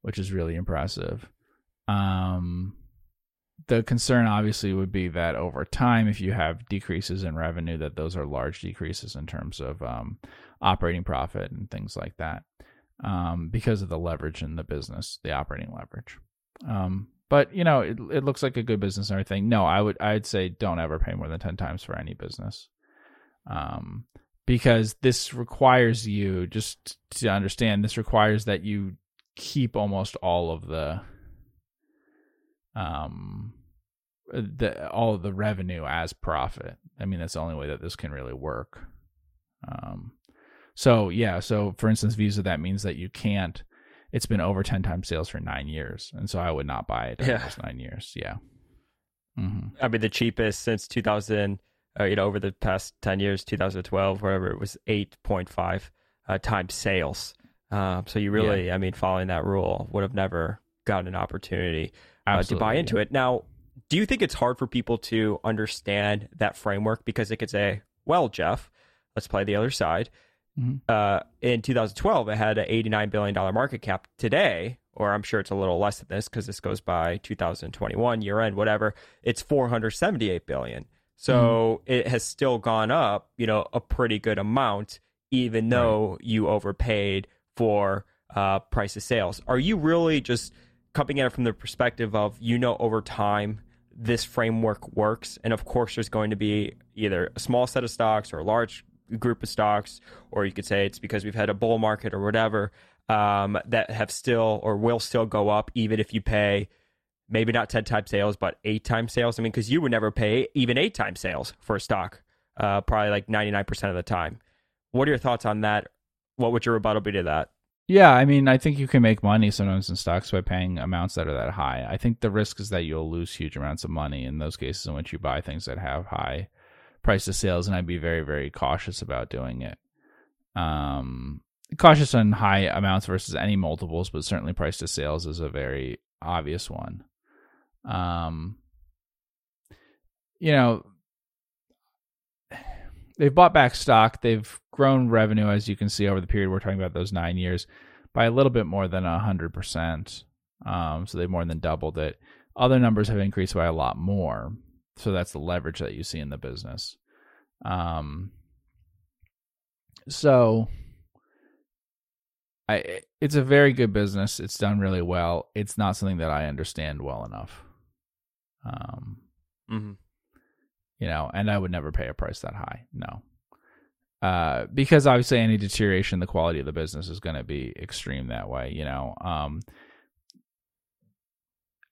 which is really impressive um, the concern obviously would be that over time if you have decreases in revenue that those are large decreases in terms of um, operating profit and things like that um, because of the leverage in the business, the operating leverage. Um, but you know, it it looks like a good business and everything. No, I would I'd say don't ever pay more than ten times for any business, um, because this requires you just to understand. This requires that you keep almost all of the um the all the revenue as profit. I mean, that's the only way that this can really work. Um, so yeah, so for instance, Visa that means that you can't. It's been over ten times sales for nine years, and so I would not buy it in Yeah. those nine years. Yeah. hmm I mean, the cheapest since 2000, uh, you know, over the past 10 years, 2012, whatever, it was 8.5 uh, times sales. Um, so you really, I mean, following that rule would have never gotten an opportunity uh, to buy into it. Now, do you think it's hard for people to understand that framework because they could say, well, Jeff, let's play the other side. Mhm. Uh, in 2012, it had an $89 billion market cap. Today, or I'm sure it's a little less than this because this goes by 2021 year end, whatever, it's 478 billion. So it has still gone up, you know, a pretty good amount, even though you overpaid for uh, price of sales. Are you really just coming at it from the perspective of you know over time this framework works, and of course there's going to be either a small set of stocks or a large group of stocks, or you could say it's because we've had a bull market or whatever um, that have still or will still go up even if you pay maybe not 10 times sales, but eight times sales. I mean, because you would never pay even eight times sales for a stock, uh, probably like 99% of the time. What are your thoughts on that? What would your rebuttal be to that? Yeah, I mean, I think you can make money sometimes in stocks by paying amounts that are that high. I think the risk is that you'll lose huge amounts of money in those cases in which you buy things that have high price to sales, and I'd be very, very cautious about doing it. Um, cautious on high amounts versus any multiples, but certainly price to sales is a very obvious one. Um, you know, they've bought back stock. They've grown revenue, as you can see over the period we're talking about those nine years, by a little bit more than a hundred percent. Um, so they've more than doubled it. Other numbers have increased by a lot more. So that's the leverage that you see in the business. Um, so I it's a very good business. It's done really well. It's not something that I understand well enough. Um, Mm-hmm. you know, and I would never pay a price that high. No. uh, because obviously any deterioration in the quality of the business is going to be extreme that way. You know, um,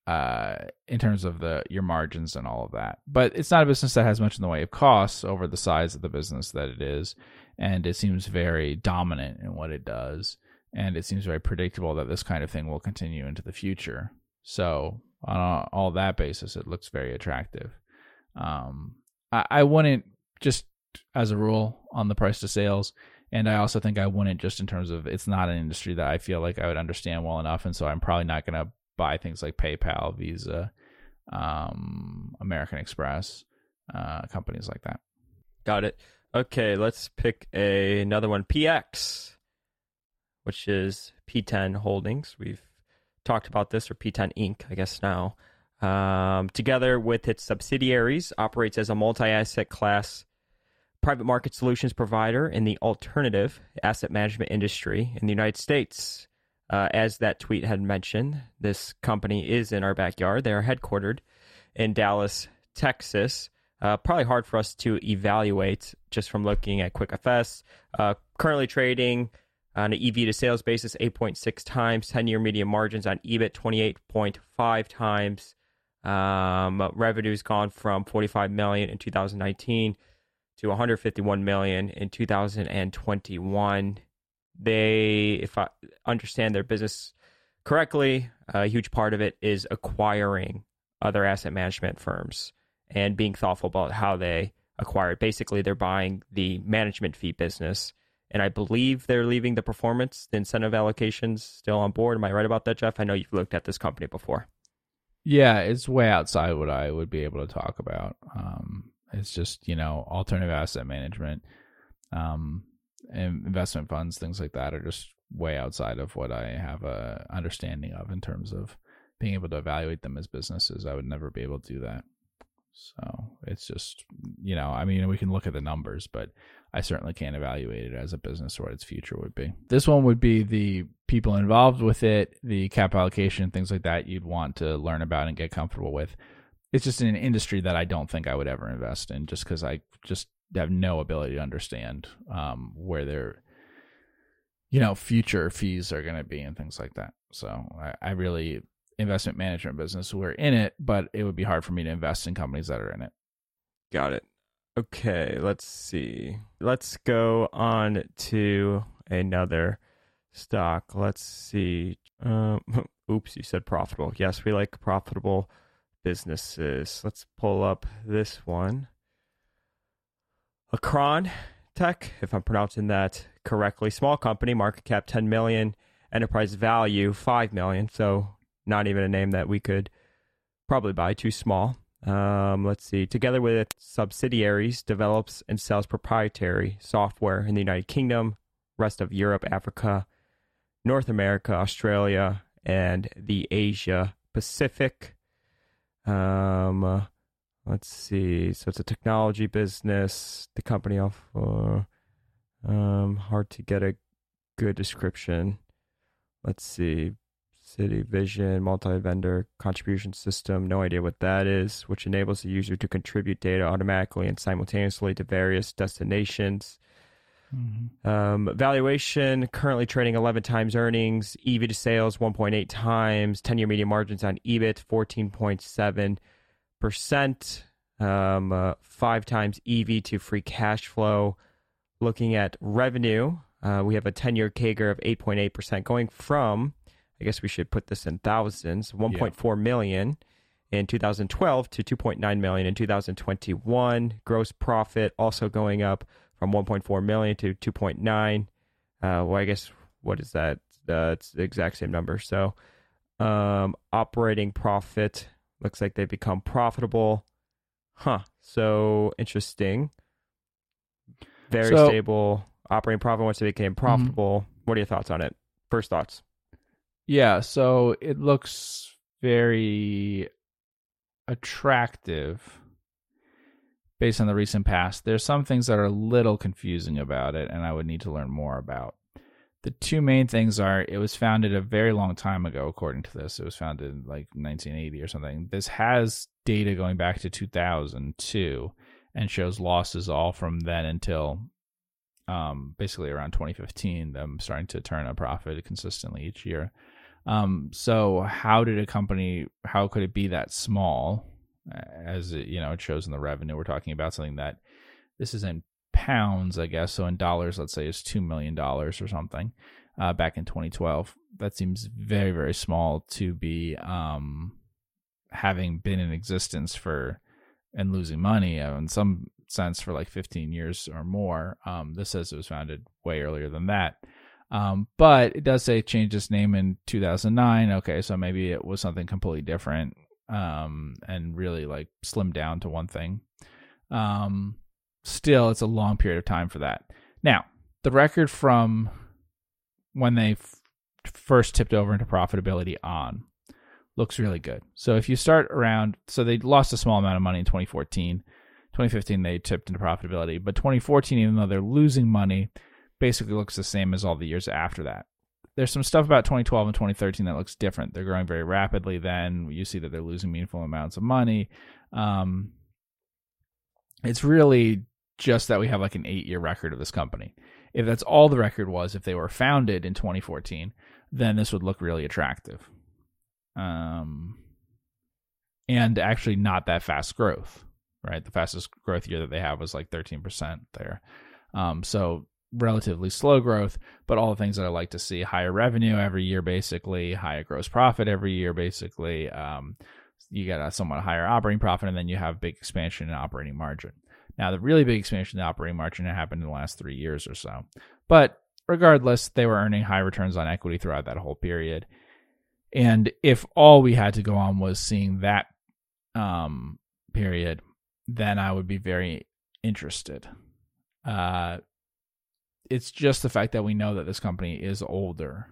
uh, in terms of the your margins and all of that. But it's not a business that has much in the way of costs over the size of the business that it is, and it seems very dominant in what it does, and it seems very predictable that this kind of thing will continue into the future. So on all that basis, it looks very attractive. Um, I, I wouldn't just as a rule on the price to sales. And I also think I wouldn't just in terms of it's not an industry that I feel like I would understand well enough. And so I'm probably not going to buy things like PayPal, Visa, um, American Express, uh, companies like that. Got it. Okay, let's pick a, another one. PX, which is P10 Holdings. We've talked about this, or P10 Inc., I guess now. Um, together with its subsidiaries, operates as a multi-asset class private market solutions provider in the alternative asset management industry in the United States. Uh, as that tweet had mentioned, this company is in our backyard. They are headquartered in Dallas, Texas. Uh, probably hard for us to evaluate just from looking at QuickFS. Uh, currently trading on an EV to sales basis, 8.6 times, 10 year median margins on EBIT, 28.5 times. Um, revenue's gone from 45 million in 2019 to 151 million in 2021 they, if I understand their business correctly, a huge part of it is acquiring other asset management firms and being thoughtful about how they acquire it. Basically, they're buying the management fee business. And I believe they're leaving the performance, the incentive allocations still on board. Am I right about that, Jeff? I know you've looked at this company before. Yeah, it's way outside what I would be able to talk about. Um, it's just, you know, alternative asset management. Um, investment funds, things like that, are just way outside of what I have a understanding of in terms of being able to evaluate them as businesses. I would never be able to do that. So it's just, you know, I mean, we can look at the numbers, but I certainly can't evaluate it as a business or what its future would be. This one would be the people involved with it, the cap allocation, things like that you'd want to learn about and get comfortable with. It's just an industry that I don't think I would ever invest in just because I just have no ability to understand um, where their you know future fees are going to be and things like that. So I, I really investment management business we're in it, but it would be hard for me to invest in companies that are in it. Got it. Okay, let's see. Let's go on to another stock. Let's see. Um, [laughs] oops, you said profitable. Yes, we like profitable businesses. Let's pull up this one. Akron Tech, if I'm pronouncing that correctly. Small company, market cap 10 million, enterprise value 5 million. So not even a name that we could probably buy, too small. Um, let's see. Together with its subsidiaries, develops and sells proprietary software in the United Kingdom, rest of Europe, Africa, North America, Australia, and the Asia Pacific. Um, let's see. So it's a technology business. The company off. Uh, um, hard to get a good description. Let's see. City Vision, multi vendor contribution system, no idea what that is, which enables the user to contribute data automatically and simultaneously to various destinations. Mm-hmm. Um, valuation currently trading 11 times earnings, EV to sales 1.8 times, 10 year median margins on EBIT 14.7 percent, um, uh, five times EV to free cash flow. Looking at revenue, uh, we have a 10 year CAGR of 8.8%, going from, I guess we should put this in thousands, 1.4 yeah. million in 2012 to 2.9 million in 2021. Gross profit also going up from 1.4 million to 2.9. Uh, well, I guess what is that? Uh, it's the exact same number. So, um, operating profit Looks like they've become profitable. Huh. So interesting. Very so, stable operating profit once they became mm-hmm. profitable. Mm-hmm. What are your thoughts on it? First thoughts. Yeah, so it looks very attractive based on the recent past. There's some things that are a little confusing about it, and I would need to learn more about. The two main things are it was founded a very long time ago, according to this. It was founded like 1980 or something. This has data going back to 2002 and shows losses all from then until um, basically around 2015, them starting to turn a profit consistently each year. Um, so how did a company, how could it be that small? As it, you know, it shows in the revenue. We're talking about something that this is in pounds, I guess. So in dollars, let's say it's two million dollars or something. Uh, back in 2012, that seems very very small to be um, having been in existence for and losing money uh, in some sense for like 15 years or more. Um, this says it was founded way earlier than that. Um, but it does say it changed its name in 2009. Okay, so maybe it was something completely different um, and really like slimmed down to one thing. Um, still, it's a long period of time for that. Now, the record from when they f- first tipped over into profitability on looks really good. So if you start around, so they lost a small amount of money in 2014. 2015 they tipped into profitability, but 2014, even though they're losing money, basically looks the same as all the years after that. There's some stuff about 2012 and 2013 that looks different. They're growing very rapidly. Then you see that they're losing meaningful amounts of money. Um, it's really just that we have like an eight year record of this company. If that's all the record was, if they were founded in 2014, then this would look really attractive um, and actually not that fast growth. Right, the fastest growth year that they have was like thirteen percent there. Um, so relatively slow growth, but all the things that I like to see: higher revenue every year, basically, higher gross profit every year, basically. Um, you get a somewhat higher operating profit, and then you have big expansion in operating margin. Now, the really big expansion in operating margin happened in the last three years or so. But regardless, they were earning high returns on equity throughout that whole period. And if all we had to go on was seeing that um, period, then I would be very interested. Uh, it's just the fact that we know that this company is older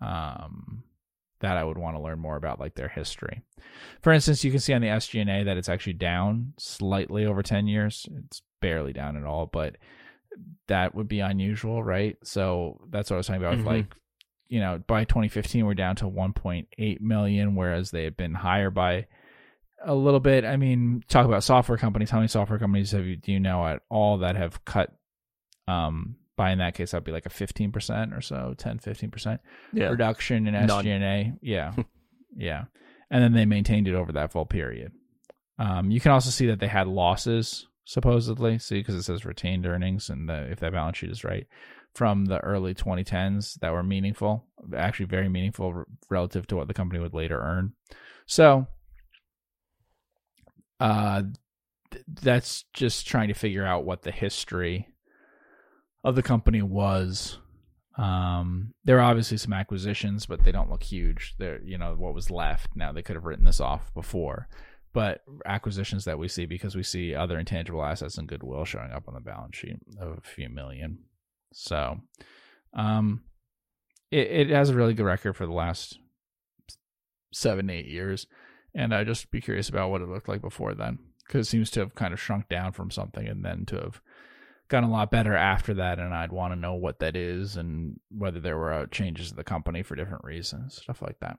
um, that I would want to learn more about, like their history. For instance, you can see on the SG&A that it's actually down slightly over 10 years. It's barely down at all, but that would be unusual, right? So that's what I was talking about. Mm-hmm. Like you know, by 2015 we're down to 1.8 million, whereas they had been higher by a little bit. I mean, talk about software companies. How many software companies have you do you know at all that have cut? Um, by in that case, that'd be like a 15 percent or so, 10, 15 percent yeah. reduction in SG&A. Yeah, [laughs] yeah, and then they maintained it over that full period. Um, you can also see that they had losses supposedly, see, because it says retained earnings, and the, if that balance sheet is right, from the early 2010s that were meaningful, actually very meaningful relative to what the company would later earn. So, uh, th- that's just trying to figure out what the history of the company was. Um, there are obviously some acquisitions, but they don't look huge. They're, you know, what was left. Now they could have written this off before, but acquisitions that we see because we see other intangible assets and goodwill showing up on the balance sheet of a few million. So, um, it, it has a really good record for the last seven, eight years. And I'd just be curious about what it looked like before then, because it seems to have kind of shrunk down from something and then to have gotten a lot better after that. And I'd want to know what that is and whether there were uh, changes in the company for different reasons, stuff like that.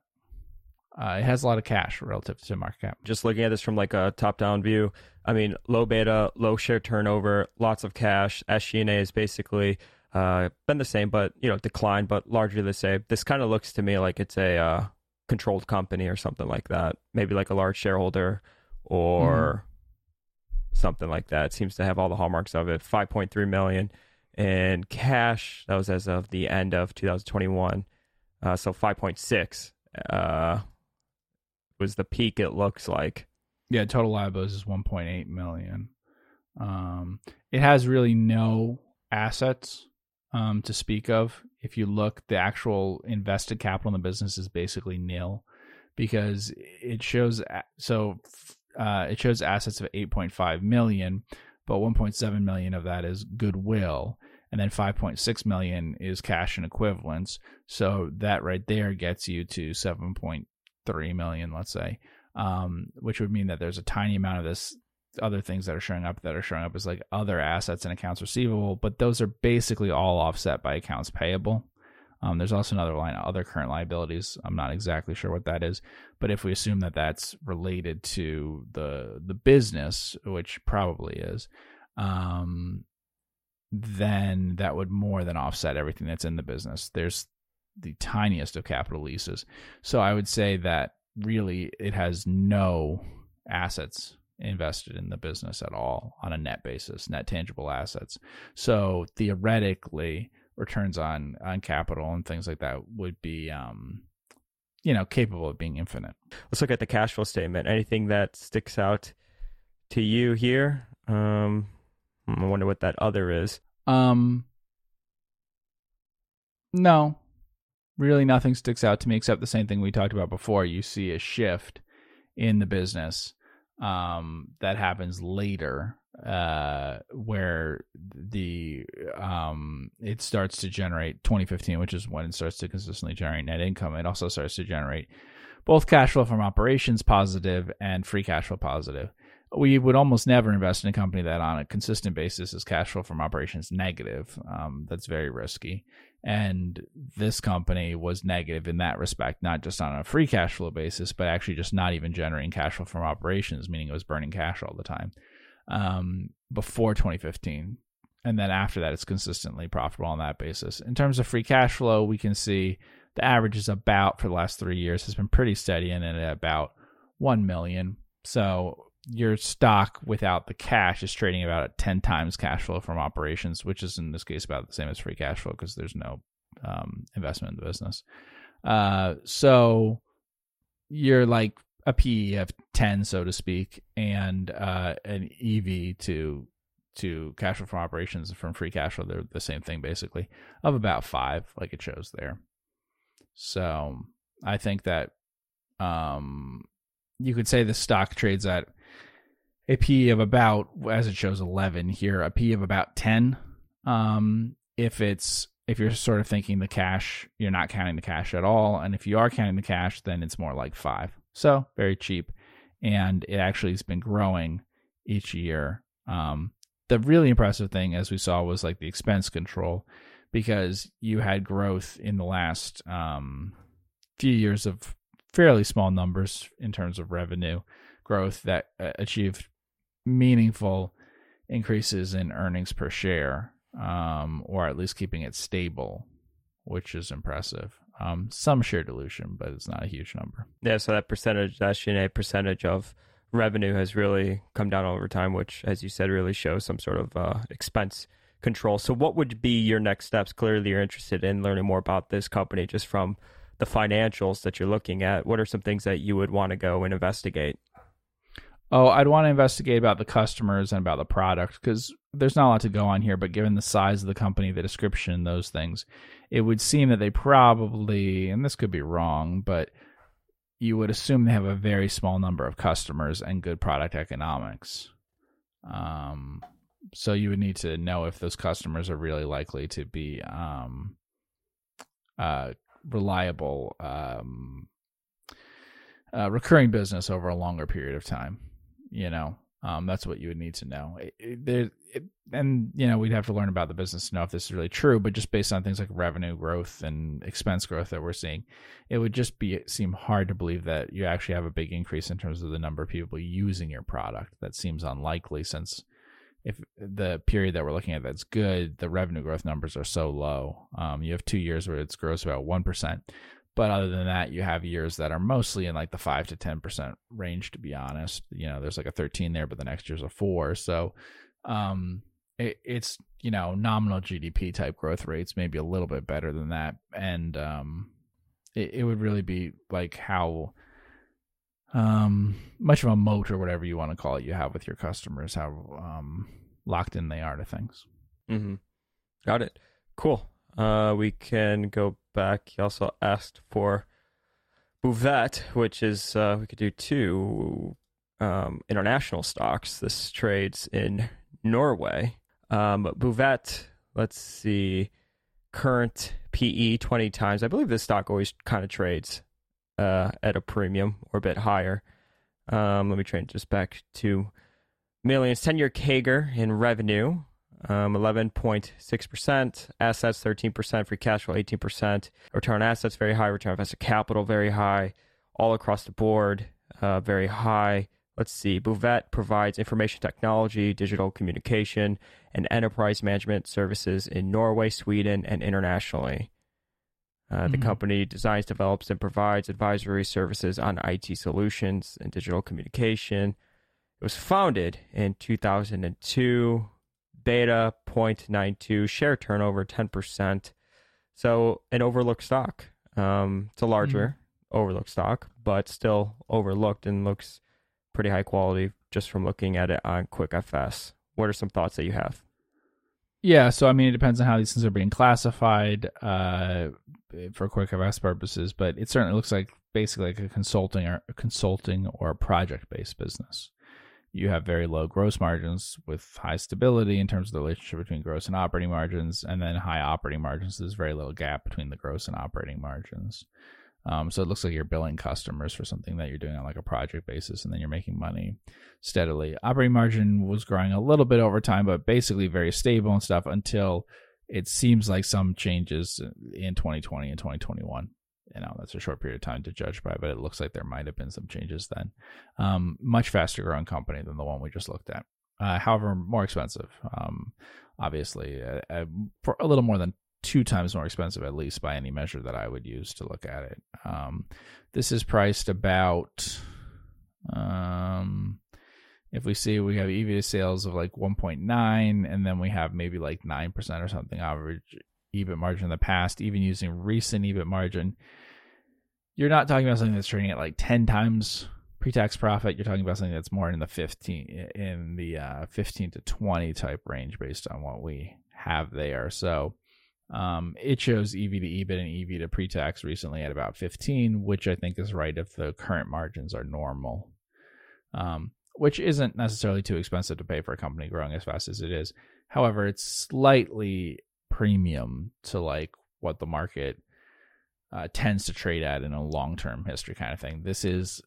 Uh, it has a lot of cash relative to market cap. Just looking at this from like a top-down view, I mean, low beta, low share turnover, lots of cash. SG&A is basically uh, been the same, but you know, declined, but largely the same. This kind of looks to me like it's a uh, controlled company or something like that. Maybe like a large shareholder or mm. Something like that. It seems to have all the hallmarks of it. Five point three million in cash. That was as of the end of 2021. Uh, so five point six uh, was the peak. It looks like. Yeah, total liabilities is 1.8 million. Um, it has really no assets um, to speak of. If you look, the actual invested capital in the business is basically nil because it shows so uh, it shows assets of 8.5 million, but 1.7 million of that is goodwill, and then 5.6 million is cash and equivalents. So that right there gets you to 7.3 million, let's say, um, which would mean that there's a tiny amount of this other things that are showing up that are showing up as like other assets and accounts receivable, but those are basically all offset by accounts payable. Um, there's also another line, other current liabilities. I'm not exactly sure what that is, but if we assume that that's related to the the business, which probably is, um, then that would more than offset everything that's in the business. There's the tiniest of capital leases. So I would say that really it has no assets invested in the business at all on a net basis, net tangible assets. So theoretically, returns on on capital and things like that would be um you know capable of being infinite. Let's look at the cash flow statement. Anything that sticks out to you here? Um I wonder what that other is. Um no. Really nothing sticks out to me except the same thing we talked about before. You see a shift in the business um, that happens later uh, where the um, it starts to generate 2015 which is when it starts to consistently generate net income. It also starts to generate both cash flow from operations positive and free cash flow positive. We would almost never invest in a company that on a consistent basis is cash flow from operations negative. Um, that's very risky. And this company was negative in that respect, not just on a free cash flow basis, but actually just not even generating cash flow from operations, meaning it was burning cash all the time um, before 2015. And then after that, it's consistently profitable on that basis. In terms of free cash flow, we can see the average is about for the last three years has been pretty steady and at about 1 million. So your stock without the cash is trading about at 10 times cash flow from operations, which is in this case about the same as free cash flow because there's no um, investment in the business. Uh, so you're like a PE of 10, so to speak, and uh, an EV to to cash flow from operations from free cash flow. They're the same thing basically of about five, like it shows there. So I think that um, you could say the stock trades at a P of about, as it shows 11 here, a P of about 10. Um, if it's if you're sort of thinking the cash, you're not counting the cash at all, and if you are counting the cash, then it's more like five. So very cheap, and it actually has been growing each year. Um, the really impressive thing, as we saw, was like the expense control, because you had growth in the last um, few years of fairly small numbers in terms of revenue growth that uh, achieved meaningful increases in earnings per share, um, or at least keeping it stable, which is impressive. Um, some share dilution, but it's not a huge number. Yeah, so that percentage, that SG&A percentage of revenue has really come down over time, which, as you said, really shows some sort of uh, expense control. So, what would be your next steps? Clearly, you're interested in learning more about this company just from the financials that you're looking at. What are some things that you would want to go and investigate? oh, I'd want to investigate about the customers and about the product because there's not a lot to go on here. But given the size of the company, the description, those things, it would seem that they probably, and this could be wrong, but you would assume they have a very small number of customers and good product economics. Um, so you would need to know if those customers are really likely to be um, uh, reliable um, uh, recurring business over a longer period of time you know um, that's what you would need to know it, it, it, and you know we'd have to learn about the business to know if this is really true but just based on things like revenue growth and expense growth that we're seeing it would just be seem hard to believe that you actually have a big increase in terms of the number of people using your product that seems unlikely since if the period that we're looking at that's good the revenue growth numbers are so low um, you have two years where it's grows about 1% but other than that, you have years that are mostly in like the five to ten percent range. To be honest, you know, there's like a thirteen there, but the next year's a four. So, um, it, it's you know nominal GDP type growth rates, maybe a little bit better than that, and um, it, it would really be like how um much of a moat or whatever you want to call it you have with your customers, how um locked in they are to things. Mm-hmm. Got it. Cool. Uh, we can go back. He also asked for Bouvet, which is uh, we could do two um, international stocks. This trades in Norway. Um, Bouvet, let's see, current PE 20 times. I believe this stock always kind of trades uh, at a premium or a bit higher. Um, let me change this back to millions. 10 year CAGR in revenue um, 11.6%, assets 13%, free cash flow 18%, return on assets very high, return on invested capital very high, all across the board uh, very high, let's see, Bouvet provides information technology, digital communication, and enterprise management services in Norway, Sweden, and internationally. Uh, the Mhm. company designs, develops, and provides advisory services on IT solutions and digital communication. It was founded in 2002. Beta 0.92, share turnover 10%. So an overlooked stock. Um, it's a larger overlooked stock, but still overlooked and looks pretty high quality just from looking at it on QuickFS. What are some thoughts that you have? Yeah, so I mean, it depends on how these things are being classified uh, for QuickFS purposes, but it certainly looks like basically like a consulting or a consulting or project based business. You have very low gross margins with high stability in terms of the relationship between gross and operating margins, and then high operating margins. There's very little gap between the gross and operating margins. Um, so it looks like you're billing customers for something that you're doing on like a project basis, and then you're making money steadily. Operating margin was growing a little bit over time, but basically very stable and stuff until it seems like some changes in 2020 and 2021. You know, that's a short period of time to judge by, but it looks like there might have been some changes then. Um, much faster growing company than the one we just looked at. Uh, however, more expensive. Um, obviously, uh, uh, for a little more than two times more expensive, at least by any measure that I would use to look at it. Um, this is priced about, um, if we see we have EV sales of like 1.9, and then we have maybe like 9% or something average EBIT margin in the past, even using recent EBIT margin, you're not talking about something that's trading at like 10 times pre-tax profit. You're talking about something that's more in the 15 in the uh, 15 to 20 type range based on what we have there. So um, it shows EV to EBIT and EV to pre-tax recently at about 15, which I think is right if the current margins are normal. Um, which isn't necessarily too expensive to pay for a company growing as fast as it is. However, it's slightly premium to like what the market uh, tends to trade at in a long-term history kind of thing. This is,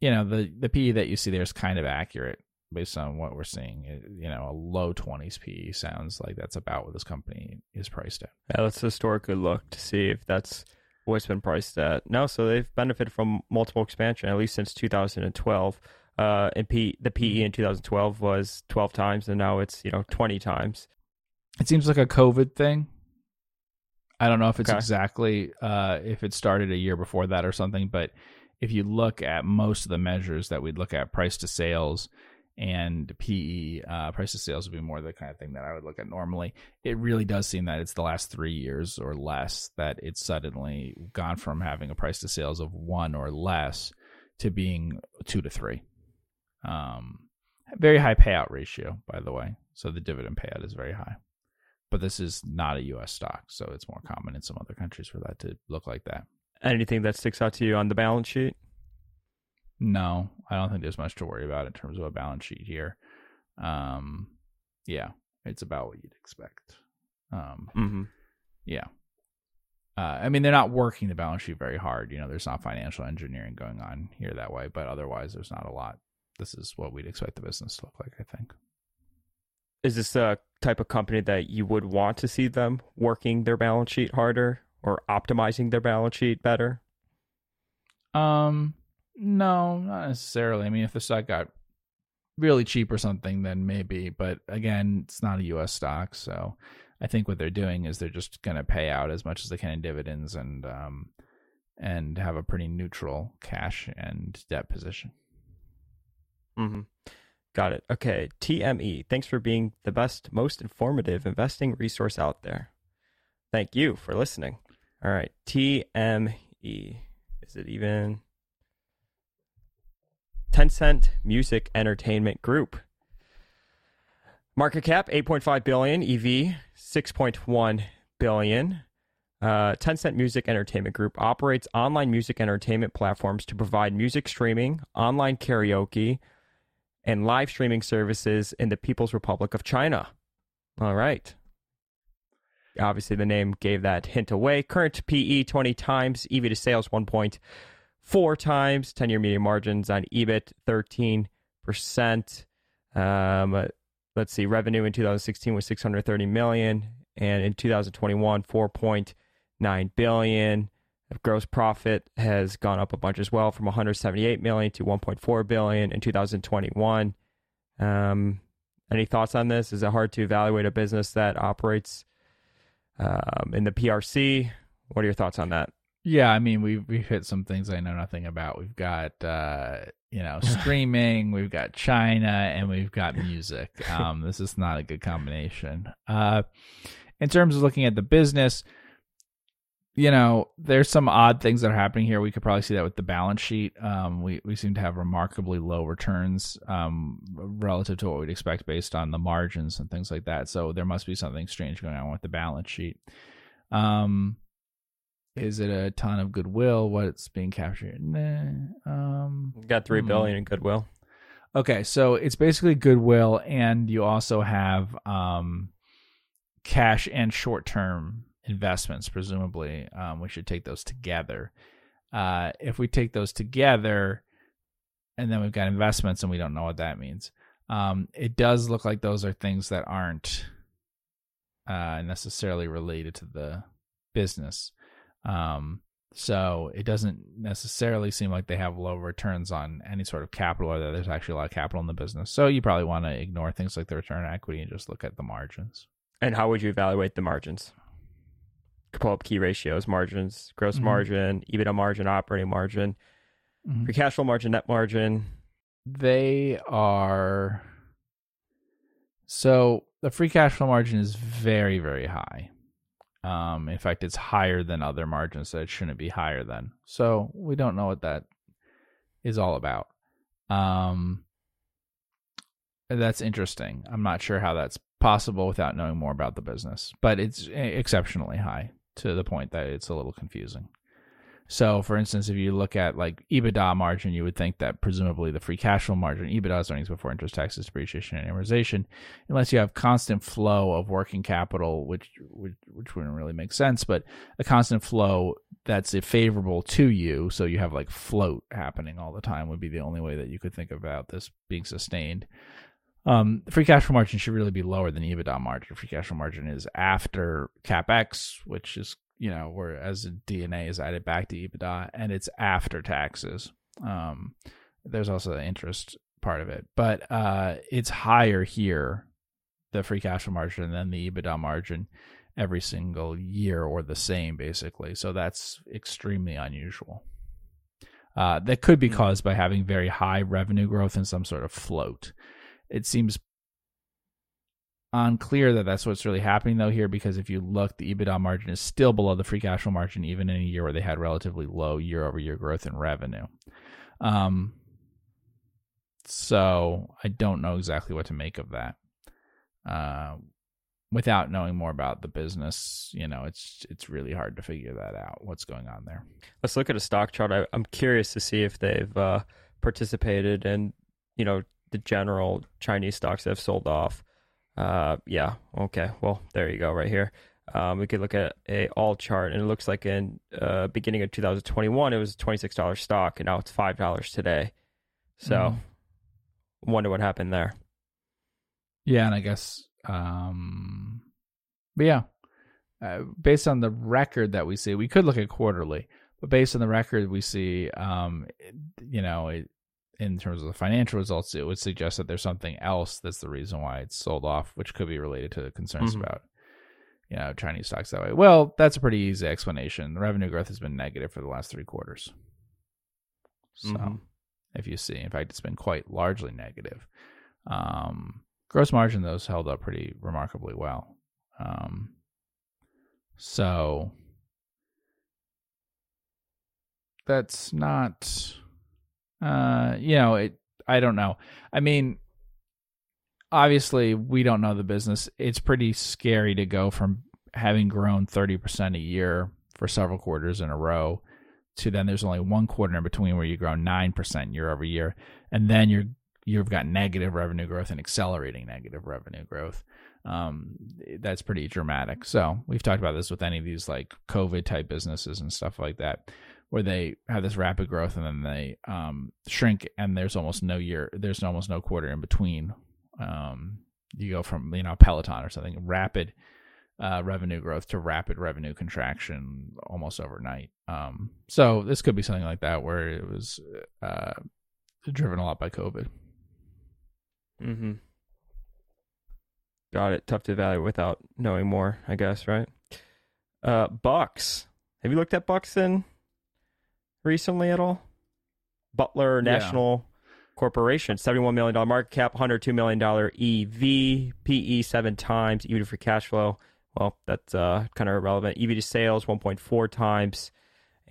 you know, the the PE that you see there is kind of accurate based on what we're seeing. It- you know, a low 20s PE sounds like that's about what this company is priced at. Yeah, let's historically look to see if that's what it's been priced at. No, so they've benefited from multiple expansion at least since 2012. Uh, and P, the PE in 2012 was 12 times, and now it's you know 20 times. It seems like a COVID thing. I don't know if it's Okay. exactly uh, if it started a year before that or something, but if you look at most of the measures that we'd look at, price to sales and PE, uh, price to sales would be more the kind of thing that I would look at normally. It really does seem that it's the last three years or less that it's suddenly gone from having a price to sales of one or less to being two to three. Um, very high payout ratio, by the way. So the dividend payout is very high. But this is not a U.S. stock, so it's more common in some other countries for that to look like that. Anything that sticks out to you on the balance sheet? No, I don't think there's much to worry about in terms of a balance sheet here. Um, yeah, it's about what you'd expect. Um, Mm-hmm. yeah. Uh, I mean, they're not working the balance sheet very hard. You know, there's not financial engineering going on here that way, but otherwise, there's not a lot. This is what we'd expect the business to look like, I think. Is this a type of company that you would want to see them working their balance sheet harder or optimizing their balance sheet better? Um, no, not necessarily. I mean, if the stock got really cheap or something, then maybe. But again, it's not a U.S. stock, so I think what they're doing is they're just going to pay out as much as they can in dividends and um and have a pretty neutral cash and debt position. Mm-hmm. Got it. Okay. TME. Thanks for being the best, most informative investing resource out there. Thank you for listening. All right. TME. Is it even? Tencent Music Entertainment Group. Market cap 8.5 billion, EV 6.1 billion. Uh, Tencent Music Entertainment Group operates online music entertainment platforms to provide music streaming, online karaoke, and live streaming services in the People's Republic of China. All right. Obviously, the name gave that hint away. Current PE 20 times, EV to sales 1.4 times, 10 year median margins on EBIT 13%. Um, let's see, revenue in 2016 was 630 million, and in 2021, 4.9 billion. Gross profit has gone up a bunch as well, from 178 million to 1.4 billion in 2021. Um, any thoughts on this? Is it hard to evaluate a business that operates um, in the PRC? What are your thoughts on that? Yeah, I mean we've we've hit some things I know nothing about. We've got uh, you know [laughs] streaming, we've got China, and we've got music. Um, this is not a good combination. Uh, in terms of looking at the business, you know, there's some odd things that are happening here. We could probably see that with the balance sheet. Um, we we seem to have remarkably low returns um, relative to what we'd expect based on the margins and things like that. So there must be something strange going on with the balance sheet. Um, is it a ton of goodwill? What's being captured? Nah. Um, got three hmm. billion in goodwill. Okay, so it's basically goodwill, and you also have um, cash and short term investments. Presumably, um, we should take those together. Uh, if we take those together, and then we've got investments, and we don't know what that means. Um, it does look like those are things that aren't uh, necessarily related to the business. Um, so it doesn't necessarily seem like they have low returns on any sort of capital or that there's actually a lot of capital in the business. So you probably want to ignore things like the return on equity and just look at the margins. And how would you evaluate the margins? Pull up key ratios, margins, gross Mhm. margin, EBITDA margin, operating margin, free cash flow margin, net margin. They are so the free cash flow margin is very, very high. Um, in fact, it's higher than other margins that it shouldn't be higher than. So we don't know what that is all about. Um, that's interesting. I'm not sure how that's possible without knowing more about the business, but it's e- exceptionally high to the point that it's a little confusing. So, for instance, if you look at like EBITDA margin, you would think that presumably the free cash flow margin, EBITDA is earnings before interest, taxes, depreciation, and amortization, unless you have constant flow of working capital, which which, which wouldn't really make sense, but a constant flow that's favorable to you, so you have like float happening all the time, would be the only way that you could think about this being sustained. Um, free cash flow margin should really be lower than EBITDA margin. Free cash flow margin is after capex, which is you know, whereas D&A is added back to EBITDA, and it's after taxes. Um, there's also the interest part of it, but uh, it's higher here, the free cash flow margin, than the EBITDA margin every single year, or the same basically. So that's extremely unusual. Uh, that could be Hmm. caused by having very high revenue growth and some sort of float. It seems unclear that that's what's really happening though here because if you look the EBITDA margin is still below the free cash flow margin even in a year where they had relatively low year over year growth in revenue. Um so I don't know exactly what to make of that. Uh without knowing more about the business, you know, it's it's really hard to figure that out what's going on there. Let's look at a stock chart. I, I'm curious to see if they've uh, participated in, you know, the general Chinese stocks have sold off. Uh, yeah. Okay. Well, there you go, right here. Um, we could look at a all chart, and it looks like in uh, beginning of 2021, it was $26 stock, and now it's five dollars today. So, Mhm. wonder what happened there. Yeah, and I guess, um, but yeah, uh, based on the record that we see, we could look at quarterly, but based on the record we see, um, you know, it, in terms of the financial results, it would suggest that there's something else that's the reason why it's sold off, which could be related to concerns Mhm. about, you know, Chinese stocks that way. Well, that's a pretty easy explanation. The revenue growth has been negative for the last three quarters. So Mhm. if you see. In fact, it's been quite largely negative. Um, gross margin, those held up pretty remarkably well. Um, so that's not, uh, you know, it. I don't know. I mean, obviously, we don't know the business. It's pretty scary to go from having grown thirty percent a year for several quarters in a row to then there's only one quarter in between where you grow 9% year over year and then you're you've got negative revenue growth and accelerating negative revenue growth um, that's pretty dramatic so we've talked about this with any of these like covid type businesses and stuff like that where they have this rapid growth and then they um, shrink and there's almost no year there's almost no quarter in between um, you go from you know peloton or something rapid uh, revenue growth to rapid revenue contraction almost overnight. Um, so this could be something like that where it was uh, driven a lot by COVID. Mm-hmm. Got it. Tough to evaluate without knowing more, I guess, right? Uh, Bucks. Have you looked at Buxton recently at all? Butler National yeah. Corporation, $71 million market cap, $102 million EV, PE seven times, EV to free cash flow. Well, that's uh, kind of irrelevant. EV to sales, 1.4 times,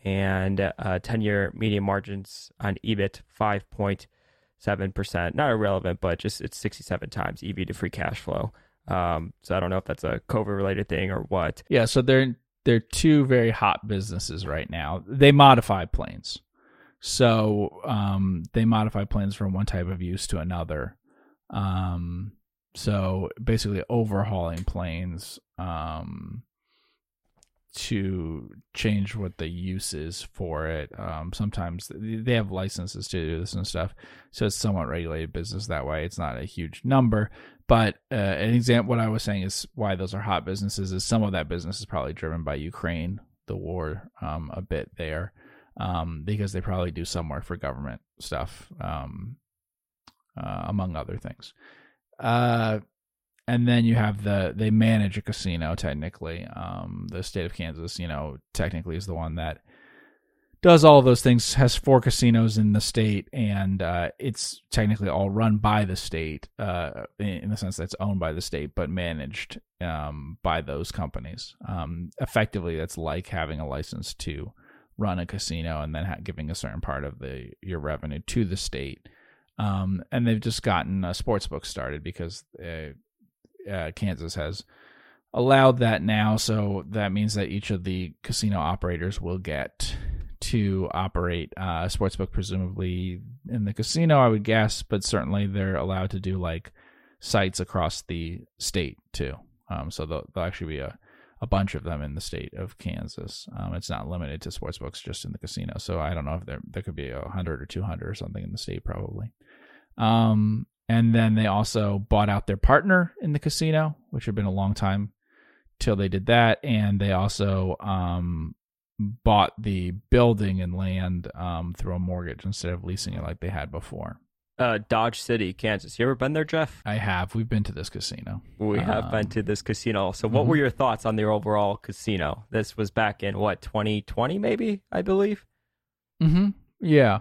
and uh, 10 year median margins on EBIT, 5.7%. Not irrelevant, but just it's 67 times EV to free cash flow. Um, so I don't know if that's a COVID related thing or what. Yeah, so they're they're two very hot businesses right now. They modify planes. So um, they modify planes from one type of use to another. Um, so basically overhauling planes um, to change what the use is for it. Um, sometimes they have licenses to do this and stuff, so it's somewhat regulated business that way. It's not a huge number, but uh, an example, what I was saying is why those are hot businesses is some of that business is probably driven by Ukraine, the war, um, a bit there, um, because they probably do some work for government stuff, um, uh, among other things. Uh, and then you have the they manage a casino technically. Um, the state of Kansas, you know, technically is the one that does all of those things. Has four casinos in the state, and uh, it's technically all run by the state uh, in the sense that it's owned by the state, but managed um, by those companies. Um, effectively, that's like having a license to run a casino and then ha- giving a certain part of the your revenue to the state. Um, and they've just gotten a sports book started because uh, uh, Kansas has allowed that now. So that means that each of the casino operators will get to operate uh, a sportsbook, presumably in the casino, I would guess, but certainly they're allowed to do like sites across the state too. Um, so there'll, there'll, actually be a, a bunch of them in the state of Kansas. Um, it's not limited to sportsbooks just in the casino. So I don't know if there there could be a hundred or two hundred or something in the state probably. Um, and then they also bought out their partner in the casino, which had been a long time till they did that. And they also um, bought the building and land um, through a mortgage instead of leasing it like they had before. Uh, Dodge City, Kansas. You ever been there, Jeff? I have. We've been to this casino. We have um, been to this casino. So, what mm-hmm. were your thoughts on the overall casino? This was back in what 2020, maybe I believe. Hmm. Yeah.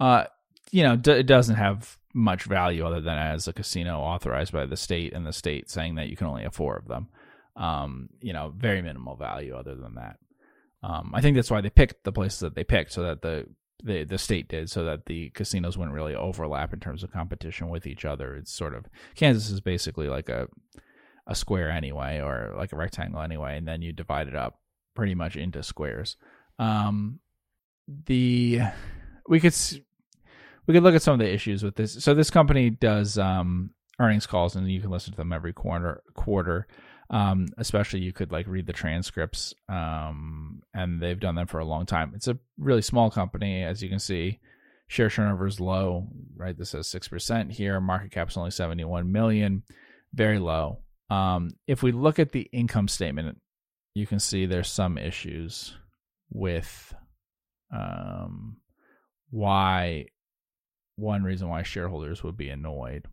Uh, you know, d- it doesn't have much value other than as a casino authorized by the state and the state saying that you can only have four of them. Um, you know, very minimal value other than that. Um, I think that's why they picked the places that they picked, so that the, the the state did, so that the casinos wouldn't really overlap in terms of competition with each other. It's sort of Kansas is basically like a a square anyway, or like a rectangle anyway, and then you divide it up pretty much into squares. Um, the we could we could look at some of the issues with this. So this company does um, earnings calls, and you can listen to them every quarter. Quarter, um, especially you could like read the transcripts, um, and they've done them for a long time. It's a really small company, as you can see. Share turnover is low, right? This says six percent here. Market cap is only seventy one million, very low. Um, if we look at the income statement, you can see there's some issues with um, why one reason why shareholders would be annoyed.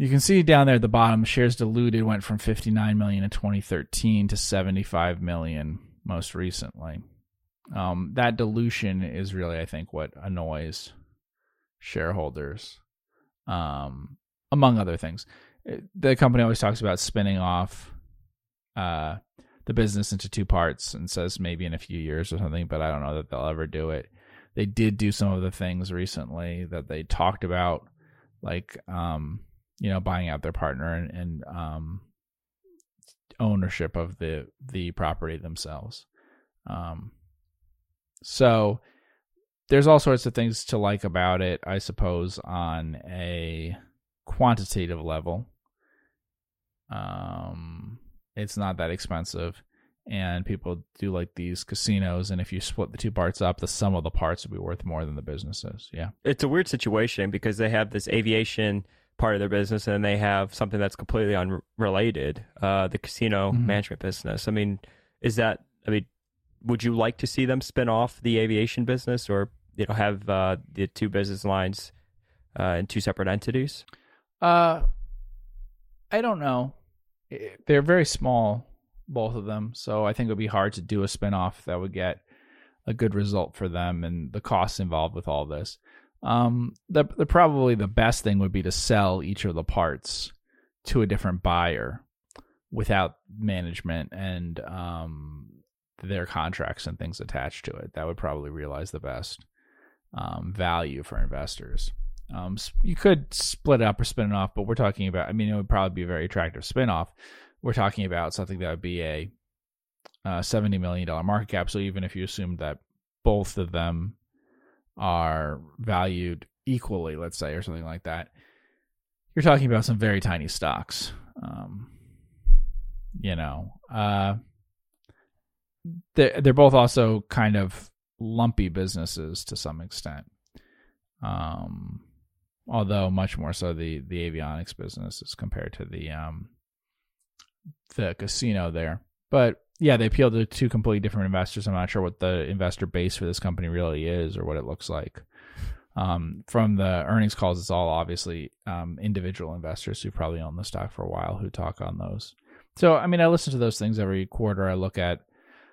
You can see down there at the bottom, shares diluted went from 59 million in 2013 to 75 million most recently. Um, that dilution is really, I think, what annoys shareholders, um, among other things. The company always talks about spinning off uh, the business into two parts and says maybe in a few years or something, but I don't know that they'll ever do it they did do some of the things recently that they talked about, like um, you know, buying out their partner and, and um, ownership of the the property themselves. Um, so there's all sorts of things to like about it, I suppose, on a quantitative level. Um, it's not that expensive and people do like these casinos and if you split the two parts up the sum of the parts would be worth more than the businesses yeah it's a weird situation because they have this aviation part of their business, and they have something that's completely unrelated, uh, the casino Mhm. management business. I mean, is that? I mean, would you like to see them spin off the aviation business, or you know, have uh, the two business lines uh, in two separate entities? Uh, I don't know. They're very small, both of them. So I think it would be hard to do a spinoff that would get a good result for them and the costs involved with all this. Um, the, the probably the best thing would be to sell each of the parts to a different buyer without management and um, their contracts and things attached to it. That would probably realize the best um, value for investors. Um, you could split it up or spin it off, but we're talking about. I mean, it would probably be a very attractive spin-off. We're talking about something that would be a uh, seventy million dollar market cap. So even if you assumed that both of them are valued equally, let's say, or something like that, you're talking about some very tiny stocks. Um, you know, uh, they're they're both also kind of lumpy businesses to some extent. Um, although much more so the the avionics business as compared to the um the casino there. But yeah, they appeal to two completely different investors. I'm not sure what the investor base for this company really is or what it looks like. Um, from the earnings calls, it's all obviously um, individual investors who probably own the stock for a while who talk on those. So, I mean, I listen to those things every quarter. I look at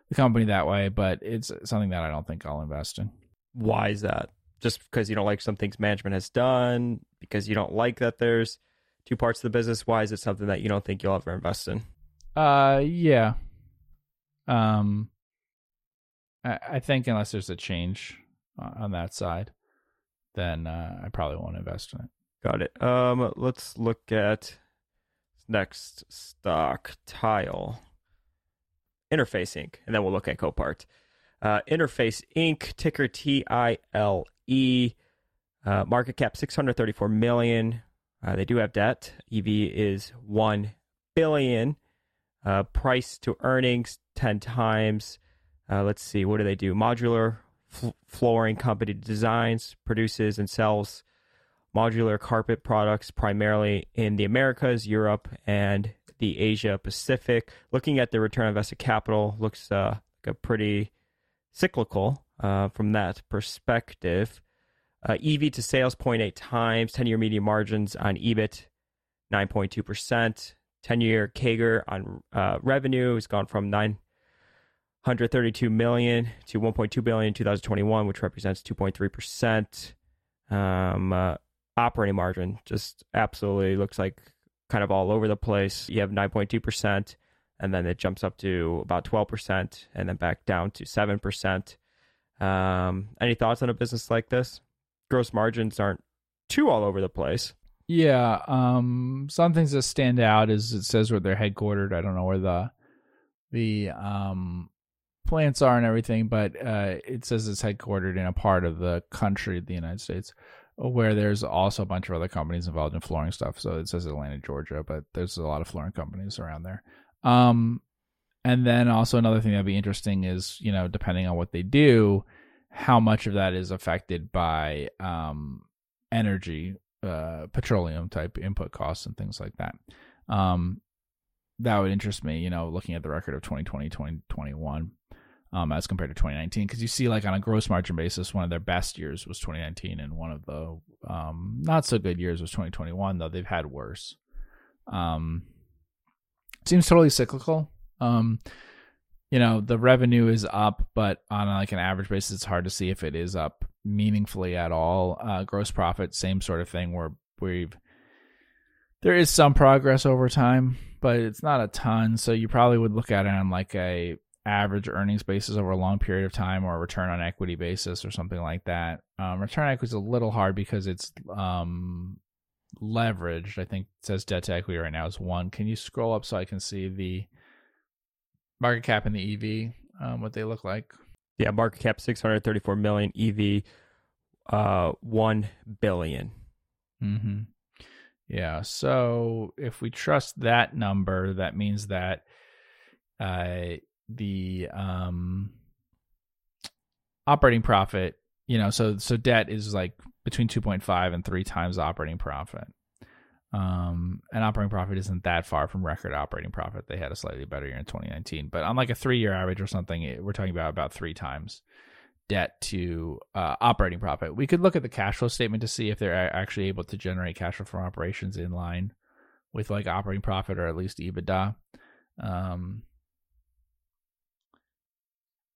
the company that way, but it's something that I don't think I'll invest in. Why is that? Just because you don't like some things management has done? Because you don't like that there's two parts of the business? Why is it something that you don't think you'll ever invest in? Uh, yeah. Um, I, I think unless there's a change on that side, then uh, I probably won't invest in it. Got it. Um, let's look at next stock tile. Interface Inc. And then we'll look at Copart. Uh, Interface Inc. Ticker T I L E. Uh, market cap 634 million. Uh, they do have debt. EV is 1 billion. Uh, price to earnings 10 times. Uh, let's see. What do they do? Modular f- flooring company designs, produces, and sells modular carpet products primarily in the Americas, Europe, and the Asia Pacific. Looking at the return on invested capital, looks uh, like a pretty cyclical uh, from that perspective. Uh, EV to sales 0.8 times, 10 year median margins on EBIT 9.2%. 10 year CAGR on uh, revenue has gone from 932 million to 1.2 billion in 2021, which represents 2.3%. Um, uh, operating margin just absolutely looks like kind of all over the place. You have 9.2%, and then it jumps up to about 12%, and then back down to 7%. Um, any thoughts on a business like this? Gross margins aren't too all over the place. Yeah. Um, some things that stand out is it says where they're headquartered. I don't know where the the um plants are and everything, but uh, it says it's headquartered in a part of the country, the United States, where there's also a bunch of other companies involved in flooring stuff. So it says Atlanta, Georgia, but there's a lot of flooring companies around there. Um, and then also another thing that'd be interesting is, you know, depending on what they do, how much of that is affected by um, energy, uh, petroleum type input costs and things like that. Um, that would interest me, you know, looking at the record of 2020, 2021 um, as compared to 2019 because you see like on a gross margin basis one of their best years was 2019 and one of the um, not so good years was 2021 though they've had worse um, seems totally cyclical um, you know the revenue is up but on like an average basis it's hard to see if it is up meaningfully at all uh, gross profit same sort of thing where we've there is some progress over time but it's not a ton so you probably would look at it on like a average earnings basis over a long period of time or a return on equity basis or something like that. Um, return on equity is a little hard because it's um, leveraged. I think it says debt to equity right now is one. Can you scroll up so I can see the market cap and the EV, um, what they look like? Yeah, market cap 634 million, EV uh 1 billion. Mm-hmm. Yeah. So if we trust that number, that means that uh, the um, operating profit, you know, so so debt is like between 2.5 and 3 times operating profit. Um, and operating profit isn't that far from record operating profit. They had a slightly better year in 2019, but on like a three year average or something, it, we're talking about about three times debt to uh, operating profit. We could look at the cash flow statement to see if they're actually able to generate cash flow from operations in line with like operating profit or at least EBITDA. Um,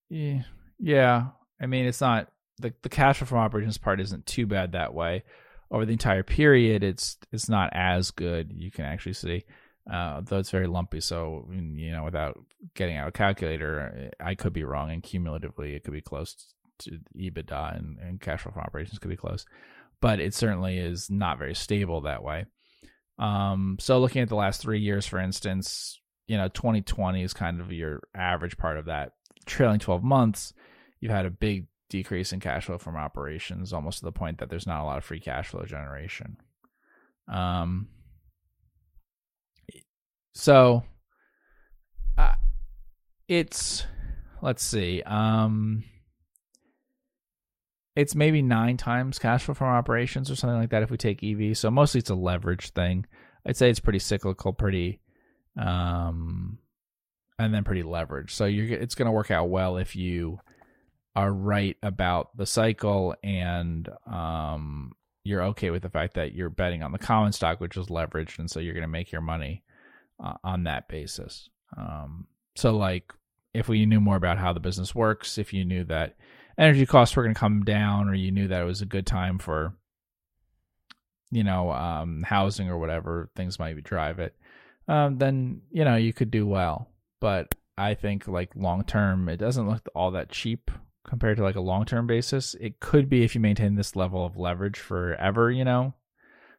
yeah, yeah. I mean, it's not the the cash flow from operations part isn't too bad that way. Over the entire period, it's it's not as good. You can actually see, uh, though it's very lumpy. So you know, without getting out a calculator, I could be wrong. And cumulatively, it could be close to EBITDA and, and cash flow from operations could be close, but it certainly is not very stable that way. Um, so looking at the last three years, for instance, you know, 2020 is kind of your average part of that. Trailing 12 months, you've had a big decrease in cash flow from operations, almost to the point that there's not a lot of free cash flow generation. Um, so uh, it's let's see, um, it's maybe nine times cash flow from operations or something like that if we take EV. So mostly it's a leverage thing. I'd say it's pretty cyclical, pretty, um, and then pretty leveraged. So you're it's going to work out well if you are right about the cycle and um, you're okay with the fact that you're betting on the common stock, which is leveraged, and so you're going to make your money uh, on that basis. Um, so, like, if we knew more about how the business works, if you knew that energy costs were going to come down, or you knew that it was a good time for, you know, um, housing or whatever things might drive it, um, then you know you could do well. But I think like long term, it doesn't look all that cheap compared to like a long term basis. It could be if you maintain this level of leverage forever, you know.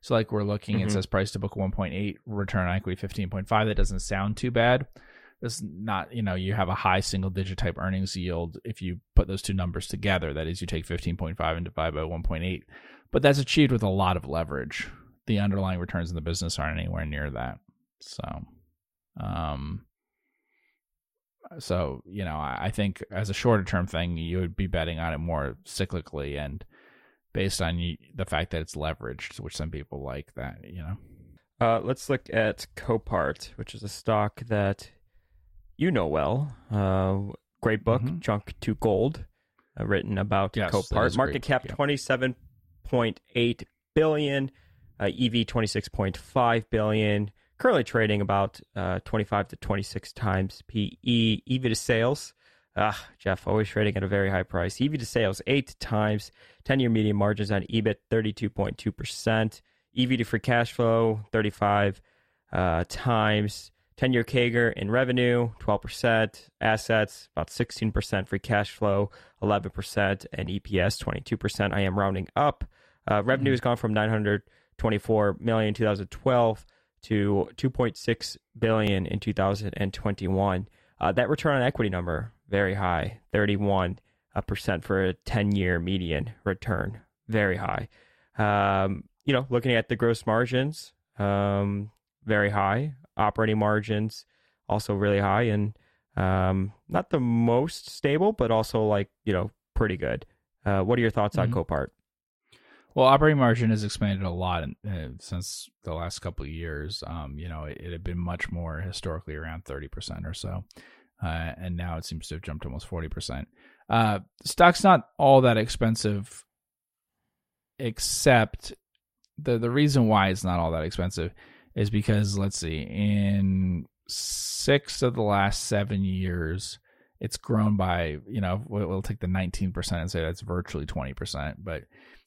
So like we're looking, mm-hmm. it says price to book 1.8, return on equity 15.5. That doesn't sound too bad. It's not, you know, you have a high single digit type earnings yield if you put those two numbers together. That is, you take 15.5 and divide by 1.8. But that's achieved with a lot of leverage. The underlying returns in the business aren't anywhere near that. So, um, so you know, I think as a shorter term thing, you would be betting on it more cyclically and based on the fact that it's leveraged, which some people like that. You know. Uh, let's look at Copart, which is a stock that you know well. Uh, great book, mm-hmm. Junk to Gold, uh, written about yes, Copart. Market cap twenty seven point eight billion, uh, EV twenty six point five billion currently trading about uh, 25 to 26 times PE. EV to sales, ah, Jeff, always trading at a very high price. EV to sales, eight times. 10 year median margins on EBIT, 32.2%. EV to free cash flow, 35 uh, times. 10 year CAGR in revenue, 12%. Assets, about 16%. Free cash flow, 11%. And EPS, 22%. I am rounding up. Uh, revenue mm-hmm. has gone from 924 million in 2012 to 2.6 billion in 2021. Uh, that return on equity number very high, 31 percent for a 10 year median return, very high. Um, you know, looking at the gross margins, um, very high. Operating margins also really high, and um, not the most stable, but also like you know pretty good. Uh, what are your thoughts mm-hmm. on Copart? Well, operating margin has expanded a lot in, uh, since the last couple of years. Um, you know, it, it, had been much more historically around 30% or so. Uh, and now it seems to have jumped almost 40%. Uh, stock's not all that expensive, except the, the reason why it's not all that expensive is because, let's see, in six of the last seven years, it's grown by, you know, we'll, we'll take the 19% and say that's virtually 20%. But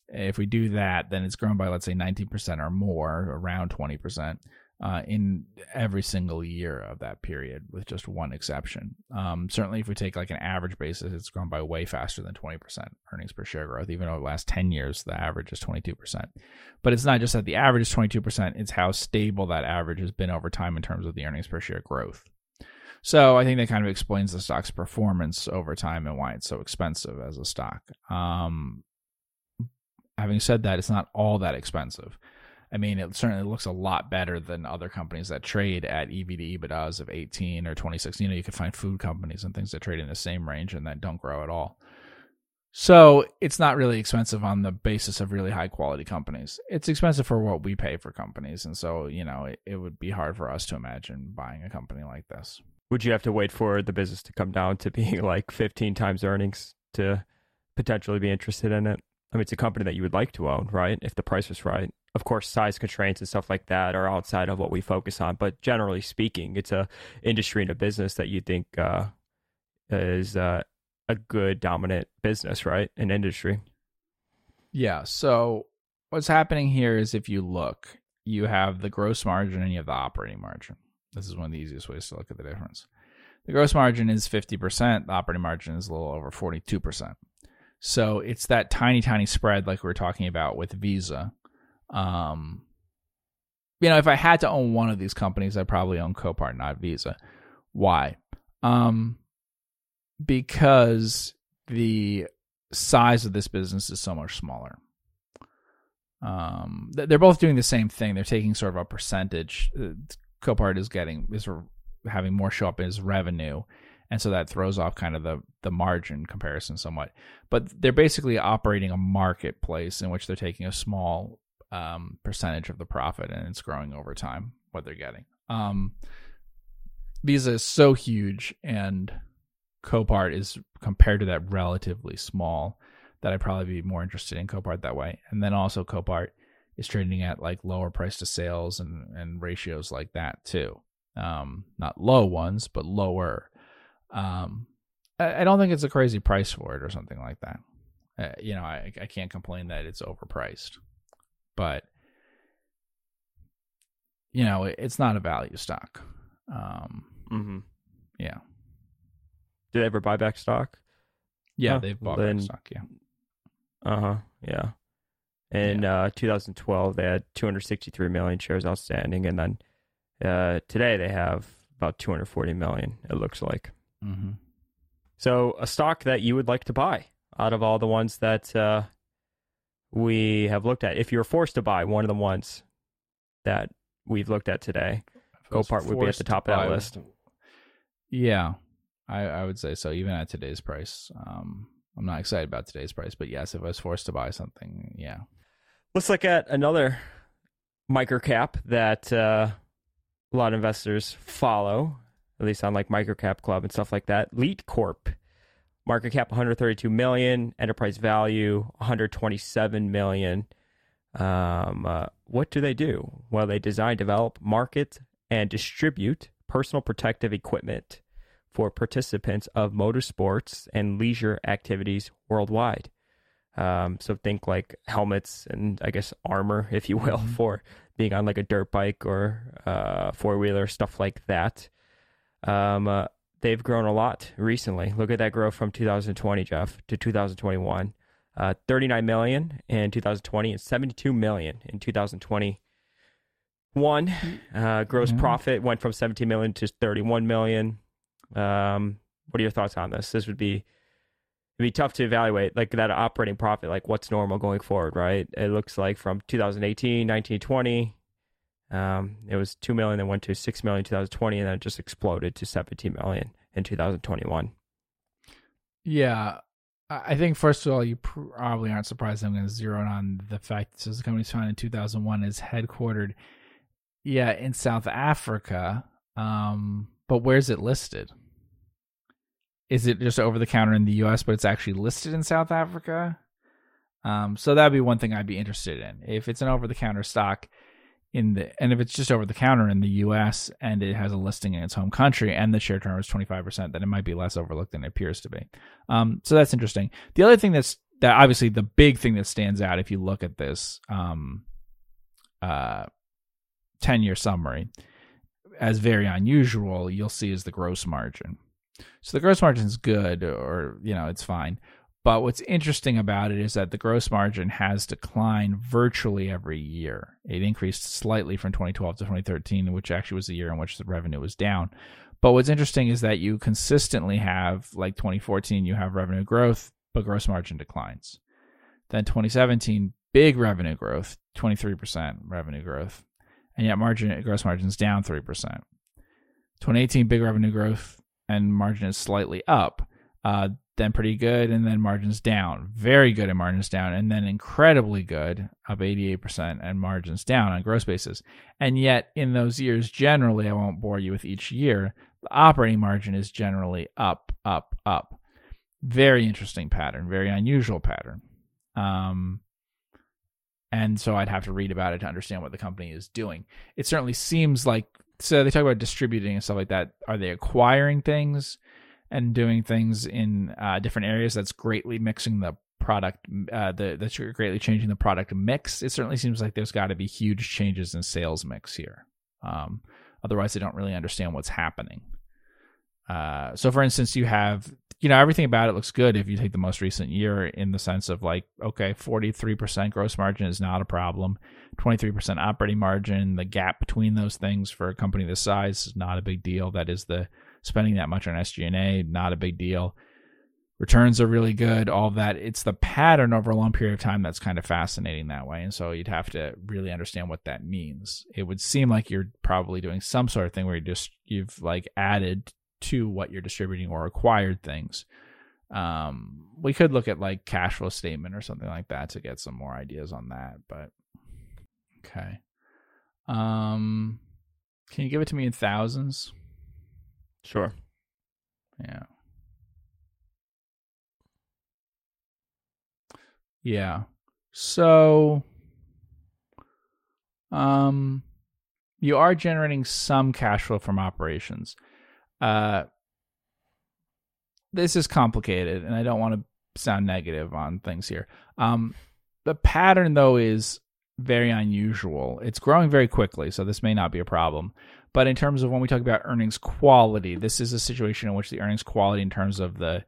if we do that, then it's grown by let's say 19% or more, around 20%. Uh, in every single year of that period, with just one exception. Um, certainly, if we take like an average basis, it's grown by way faster than 20% earnings per share growth. Even over the last 10 years, the average is 22%. But it's not just that the average is 22%, it's how stable that average has been over time in terms of the earnings per share growth. So I think that kind of explains the stock's performance over time and why it's so expensive as a stock. Um, having said that, it's not all that expensive. I mean, it certainly looks a lot better than other companies that trade at EV to EBITDAs of 18 or 26. You know, you could find food companies and things that trade in the same range and that don't grow at all. So it's not really expensive on the basis of really high quality companies. It's expensive for what we pay for companies, and so you know it, it would be hard for us to imagine buying a company like this. Would you have to wait for the business to come down to being [laughs] like 15 times earnings to potentially be interested in it? I mean, it's a company that you would like to own, right? If the price was right. Of course, size constraints and stuff like that are outside of what we focus on, but generally speaking, it's a industry and a business that you think uh, is uh, a good dominant business, right? An industry. Yeah. So what's happening here is if you look, you have the gross margin and you have the operating margin. This is one of the easiest ways to look at the difference. The gross margin is 50%, the operating margin is a little over 42%. So it's that tiny, tiny spread like we were talking about with Visa. Um, you know, if I had to own one of these companies, I'd probably own Copart, not Visa. Why? Um, because the size of this business is so much smaller. Um, they're both doing the same thing. They're taking sort of a percentage. Uh, Copart is getting is having more show up as revenue, and so that throws off kind of the the margin comparison somewhat. But they're basically operating a marketplace in which they're taking a small um, percentage of the profit, and it's growing over time what they're getting. Um, Visa is so huge, and Copart is compared to that relatively small that I'd probably be more interested in Copart that way. And then also Copart is trading at like lower price to sales and, and ratios like that too. Um, not low ones, but lower. Um, I, I, don't think it's a crazy price for it or something like that. Uh, you know, I, I can't complain that it's overpriced, but you know, it, it's not a value stock. Um, mm-hmm. Yeah. Did they ever buy back stock? Yeah, they've bought then, back stock. Yeah. Uh huh. Yeah. In yeah. uh, 2012, they had 263 million shares outstanding, and then uh, today they have about 240 million. It looks like. Mm-hmm. So, a stock that you would like to buy out of all the ones that uh, we have looked at, if you were forced to buy one of the ones that we've looked at today, Copart would be at the top of that list. Yeah, I, I would say so, even at today's price. Um, I'm not excited about today's price, but yes, if I was forced to buy something, yeah. Let's look at another microcap that uh, a lot of investors follow, at least on like microcap club and stuff like that. Leatt Corp, market cap 132 million, enterprise value 127 million. Um, uh, what do they do? Well, they design, develop, market, and distribute personal protective equipment for participants of motorsports and leisure activities worldwide. Um, so think like helmets and I guess armor, if you will, mm-hmm. for being on like a dirt bike or uh, four wheeler, stuff like that. Um, uh, they've grown a lot recently. Look at that growth from 2020, Jeff, to 2021. Uh, 39 million in 2020 and 72 million in 2021. Uh, gross mm-hmm. profit went from 17 million to 31 million. Um, what are your thoughts on this? This would be it'd be tough to evaluate like that operating profit, like what's normal going forward, right? It looks like from 2018, 19, 20, um, it was 2 million, then went to 6 million in 2020, and then it just exploded to 17 million in 2021. Yeah. I think, first of all, you probably aren't surprised I'm going to zero in on the fact that the company's founded in 2001 is headquartered, yeah, in South Africa. Um, but where's it listed? Is it just over the counter in the US, but it's actually listed in South Africa? Um, so that'd be one thing I'd be interested in. If it's an over the counter stock in the and if it's just over the counter in the US and it has a listing in its home country and the share turnover is 25%, then it might be less overlooked than it appears to be. Um, so that's interesting. The other thing that's that obviously the big thing that stands out if you look at this um, uh, 10 year summary as very unusual, you'll see is the gross margin. So the gross margin is good, or you know, it's fine. But what's interesting about it is that the gross margin has declined virtually every year. It increased slightly from 2012 to 2013, which actually was the year in which the revenue was down. But what's interesting is that you consistently have, like 2014, you have revenue growth, but gross margin declines. Then 2017, big revenue growth, 23% revenue growth and yet margin gross margin is down 3%. 2018 big revenue growth and margin is slightly up. Uh, then pretty good, and then margins down. Very good and margins down, and then incredibly good, up 88%, and margins down on gross basis. And yet, in those years, generally, I won't bore you with each year, the operating margin is generally up, up, up. Very interesting pattern, very unusual pattern. Um, and so I'd have to read about it to understand what the company is doing. It certainly seems like so they talk about distributing and stuff like that. Are they acquiring things and doing things in uh, different areas that's greatly mixing the product uh, the that's greatly changing the product mix? It certainly seems like there's got to be huge changes in sales mix here. Um, otherwise, they don't really understand what's happening. Uh, so, for instance, you have you know everything about it looks good if you take the most recent year in the sense of like okay 43% gross margin is not a problem 23% operating margin the gap between those things for a company this size is not a big deal that is the spending that much on SG&A not a big deal returns are really good all that it's the pattern over a long period of time that's kind of fascinating that way and so you'd have to really understand what that means it would seem like you're probably doing some sort of thing where you just you've like added to what you're distributing or acquired things. Um, we could look at like cash flow statement or something like that to get some more ideas on that. But okay, um, can you give it to me in thousands? Sure. Yeah. Yeah. So, um, you are generating some cash flow from operations. Uh, this is complicated, and I don't want to sound negative on things here. Um, the pattern, though, is very unusual. It's growing very quickly, so this may not be a problem. But in terms of when we talk about earnings quality, this is a situation in which the earnings quality, in terms of the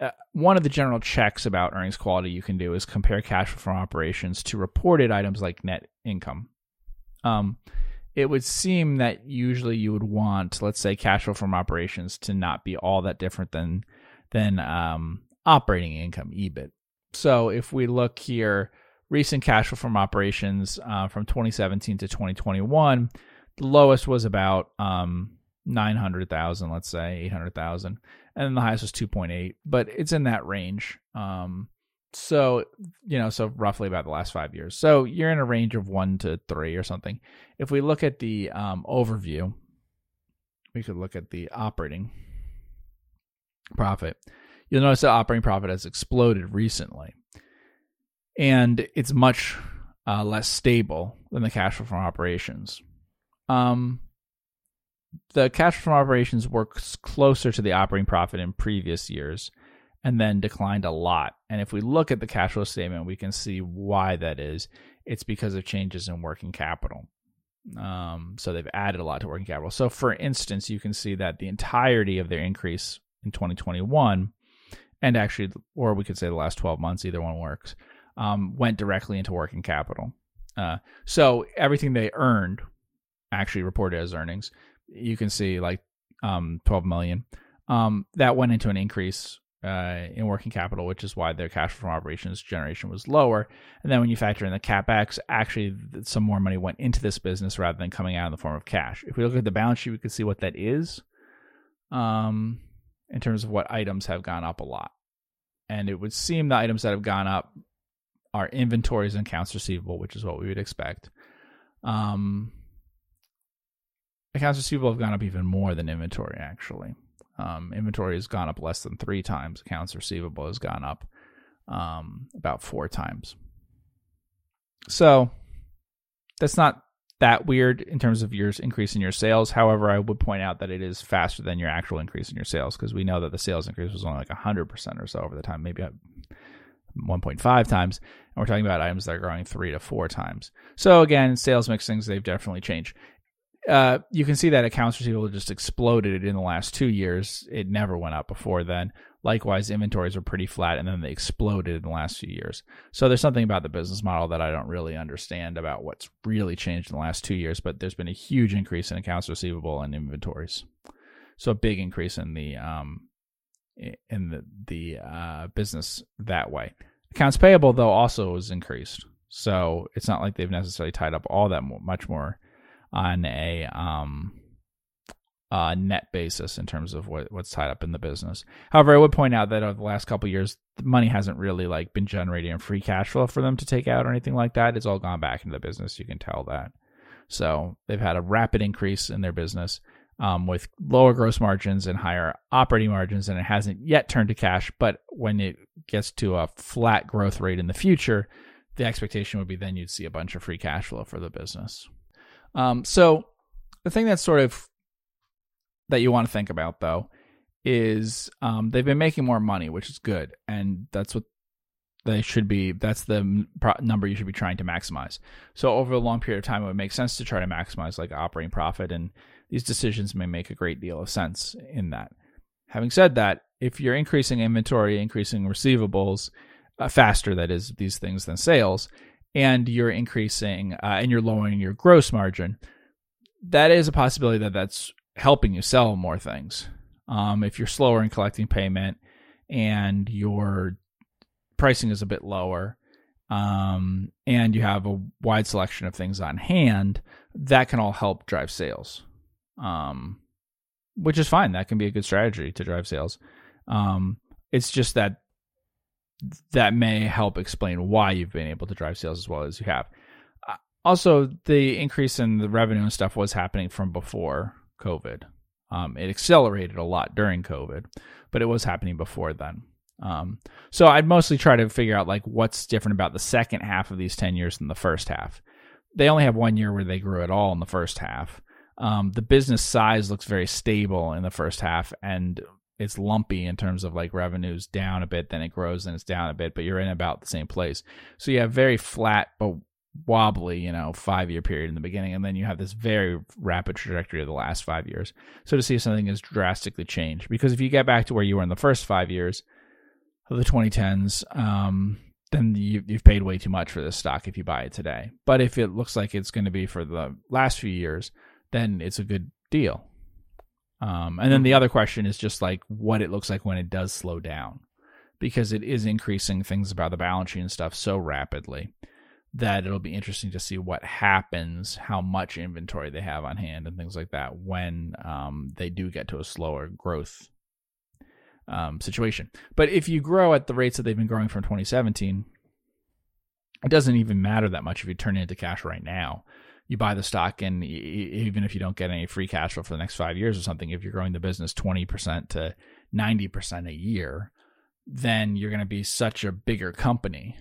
uh, one of the general checks about earnings quality you can do is compare cash flow from operations to reported items like net income. Um, it would seem that usually you would want, let's say, cash flow from operations to not be all that different than than um, operating income, EBIT. So if we look here, recent cash flow from operations uh, from 2017 to 2021, the lowest was about um, 900,000, let's say 800,000, and then the highest was 2.8. But it's in that range. Um, so you know so roughly about the last five years so you're in a range of one to three or something if we look at the um, overview we could look at the operating profit you'll notice that operating profit has exploded recently and it's much uh, less stable than the cash flow from operations um, the cash flow from operations works closer to the operating profit in previous years and then declined a lot. And if we look at the cash flow statement, we can see why that is. It's because of changes in working capital. Um, so they've added a lot to working capital. So, for instance, you can see that the entirety of their increase in 2021, and actually, or we could say the last 12 months, either one works, um, went directly into working capital. Uh, so everything they earned actually reported as earnings. You can see like um, 12 million. Um, that went into an increase uh, in working capital, which is why their cash from operations generation was lower. And then when you factor in the capex, actually some more money went into this business rather than coming out in the form of cash. If we look at the balance sheet, we can see what that is. Um, in terms of what items have gone up a lot, and it would seem the items that have gone up are inventories and accounts receivable, which is what we would expect. Um, accounts receivable have gone up even more than inventory, actually. Um, inventory has gone up less than three times. Accounts receivable has gone up um, about four times. So that's not that weird in terms of your increase in your sales. However, I would point out that it is faster than your actual increase in your sales because we know that the sales increase was only like 100% or so over the time, maybe 1.5 times. And we're talking about items that are growing three to four times. So again, sales mix things, they've definitely changed uh, you can see that accounts receivable just exploded in the last two years. It never went up before then. Likewise, inventories were pretty flat and then they exploded in the last few years. So there's something about the business model that I don't really understand about what's really changed in the last two years, but there's been a huge increase in accounts receivable and inventories. So a big increase in the um in the the uh, business that way. Accounts payable though also is increased. So it's not like they've necessarily tied up all that much more on a um uh, net basis in terms of what, what's tied up in the business. However, I would point out that over the last couple years, the money hasn't really like been generating free cash flow for them to take out or anything like that. It's all gone back into the business. You can tell that. So they've had a rapid increase in their business um, with lower gross margins and higher operating margins, and it hasn't yet turned to cash. But when it gets to a flat growth rate in the future, the expectation would be then you'd see a bunch of free cash flow for the business. Um, so the thing that's sort of that you want to think about though is um, they've been making more money, which is good, and that's what they should be. That's the number you should be trying to maximize. So over a long period of time, it would make sense to try to maximize like operating profit, and these decisions may make a great deal of sense in that. Having said that, if you're increasing inventory, increasing receivables uh, faster, that is these things than sales, and you're increasing uh, and you're lowering your gross margin, that is a possibility that that's helping you sell more things. Um, if you're slower in collecting payment and your pricing is a bit lower, um, and you have a wide selection of things on hand, that can all help drive sales. Um, which is fine. That can be a good strategy to drive sales. Um, it's just that that may help explain why you've been able to drive sales as well as you have. Uh, also, the increase in the revenue and stuff was happening from before COVID. Um, it accelerated a lot during COVID, but it was happening before then. Um, so I'd mostly try to figure out like what's different about the second half of these 10 years than the first half. They only have one year where they grew at all in the first half. Um, the business size looks very stable in the first half and it's lumpy in terms of like revenues down a bit, then it grows, and it's down a bit, but you're in about the same place. So you have very flat but wobbly, you know, five year period in the beginning, and then you have this very rapid trajectory of the last five years. So to see if something has drastically changed, because if you get back to where you were in the first five years of the 2010s, um, then you, you've paid way too much for this stock if you buy it today. But if it looks like it's going to be for the last few years, then it's a good deal. Um, and then the other question is just like what it looks like when it does slow down, because it is increasing things about the balance sheet and stuff so rapidly that it'll be interesting to see what happens, how much inventory they have on hand, and things like that when um, they do get to a slower growth um, situation. But if you grow at the rates that they've been growing from 2017, it doesn't even matter that much if you turn it into cash right now. You buy the stock, and even if you don't get any free cash flow for the next five years or something, if you're growing the business 20% to 90% a year, then you're going to be such a bigger company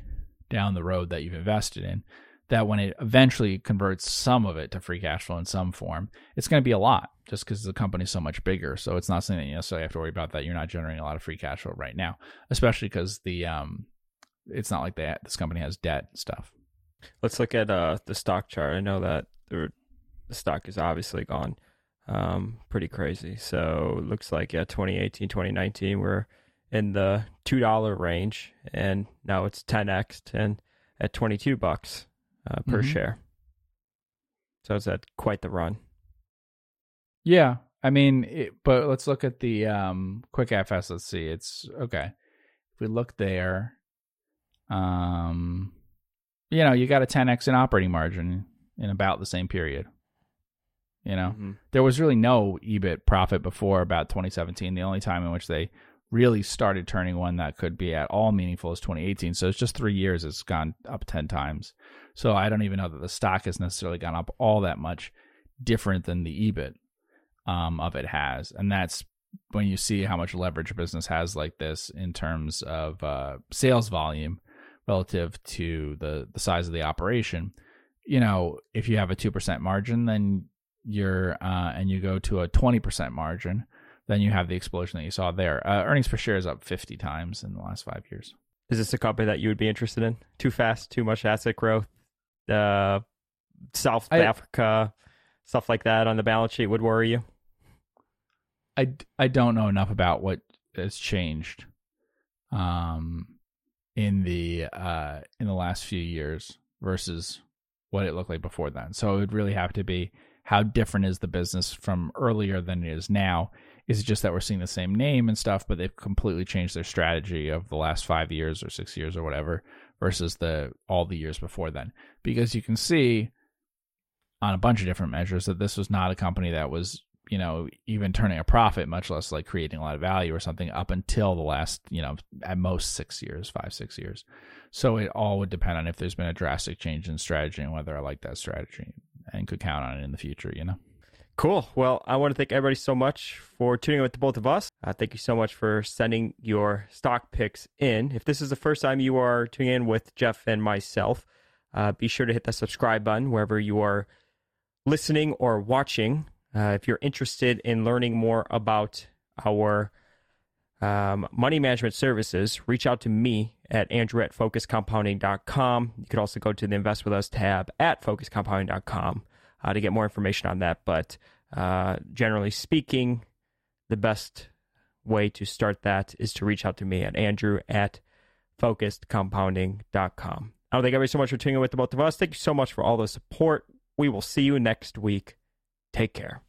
down the road that you've invested in that when it eventually converts some of it to free cash flow in some form, it's going to be a lot just because the company's so much bigger. So it's not something that you necessarily have to worry about that you're not generating a lot of free cash flow right now, especially because the um, it's not like that this company has debt and stuff. Let's look at uh the stock chart. I know that the, the stock is obviously gone um pretty crazy. So it looks like yeah, 2018, 2019 we're in the two dollar range, and now it's 10x and at 22 bucks uh, per mm-hmm. share. So it's at quite the run. Yeah, I mean, it, but let's look at the um, QuickFS. Let's see. It's okay. If we look there, um, you know, you got a 10x in operating margin in about the same period. You know, mm-hmm. there was really no EBIT profit before about 2017. The only time in which they really started turning one that could be at all meaningful is 2018. So it's just three years, it's gone up 10 times. So I don't even know that the stock has necessarily gone up all that much different than the EBIT um, of it has. And that's when you see how much leverage a business has like this in terms of uh, sales volume relative to the, the size of the operation. You know, if you have a 2% margin, then you're, uh, and you go to a 20% margin, then you have the explosion that you saw there. Uh, earnings per share is up 50 times in the last five years. Is this a company that you would be interested in? Too fast, too much asset growth, uh, South I, Africa, stuff like that on the balance sheet would worry you? I, I don't know enough about what has changed um, in the uh, in the last few years versus what it looked like before then. So it would really have to be how different is the business from earlier than it is now is it just that we're seeing the same name and stuff, but they've completely changed their strategy of the last five years or six years or whatever versus the all the years before then? Because you can see on a bunch of different measures that this was not a company that was you know, even turning a profit, much less like creating a lot of value or something up until the last, you know, at most six years, five, six years. So it all would depend on if there's been a drastic change in strategy and whether I like that strategy and could count on it in the future, you know? Cool. Well, I want to thank everybody so much for tuning in with the both of us. Uh, thank you so much for sending your stock picks in. If this is the first time you are tuning in with Geoff and myself, uh, be sure to hit the subscribe button wherever you are listening or watching. Uh, if you're interested in learning more about our um, money management services, reach out to me at andrew at focusedcompounding.com. You could also go to the Invest With Us tab at focusedcompounding.com uh, to get more information on that. But uh, generally speaking, the best way to start that is to reach out to me at andrew at focusedcompounding.com. I want to thank everybody so much for tuning in with the both of us. Thank you so much for all the support. We will see you next week. Take care.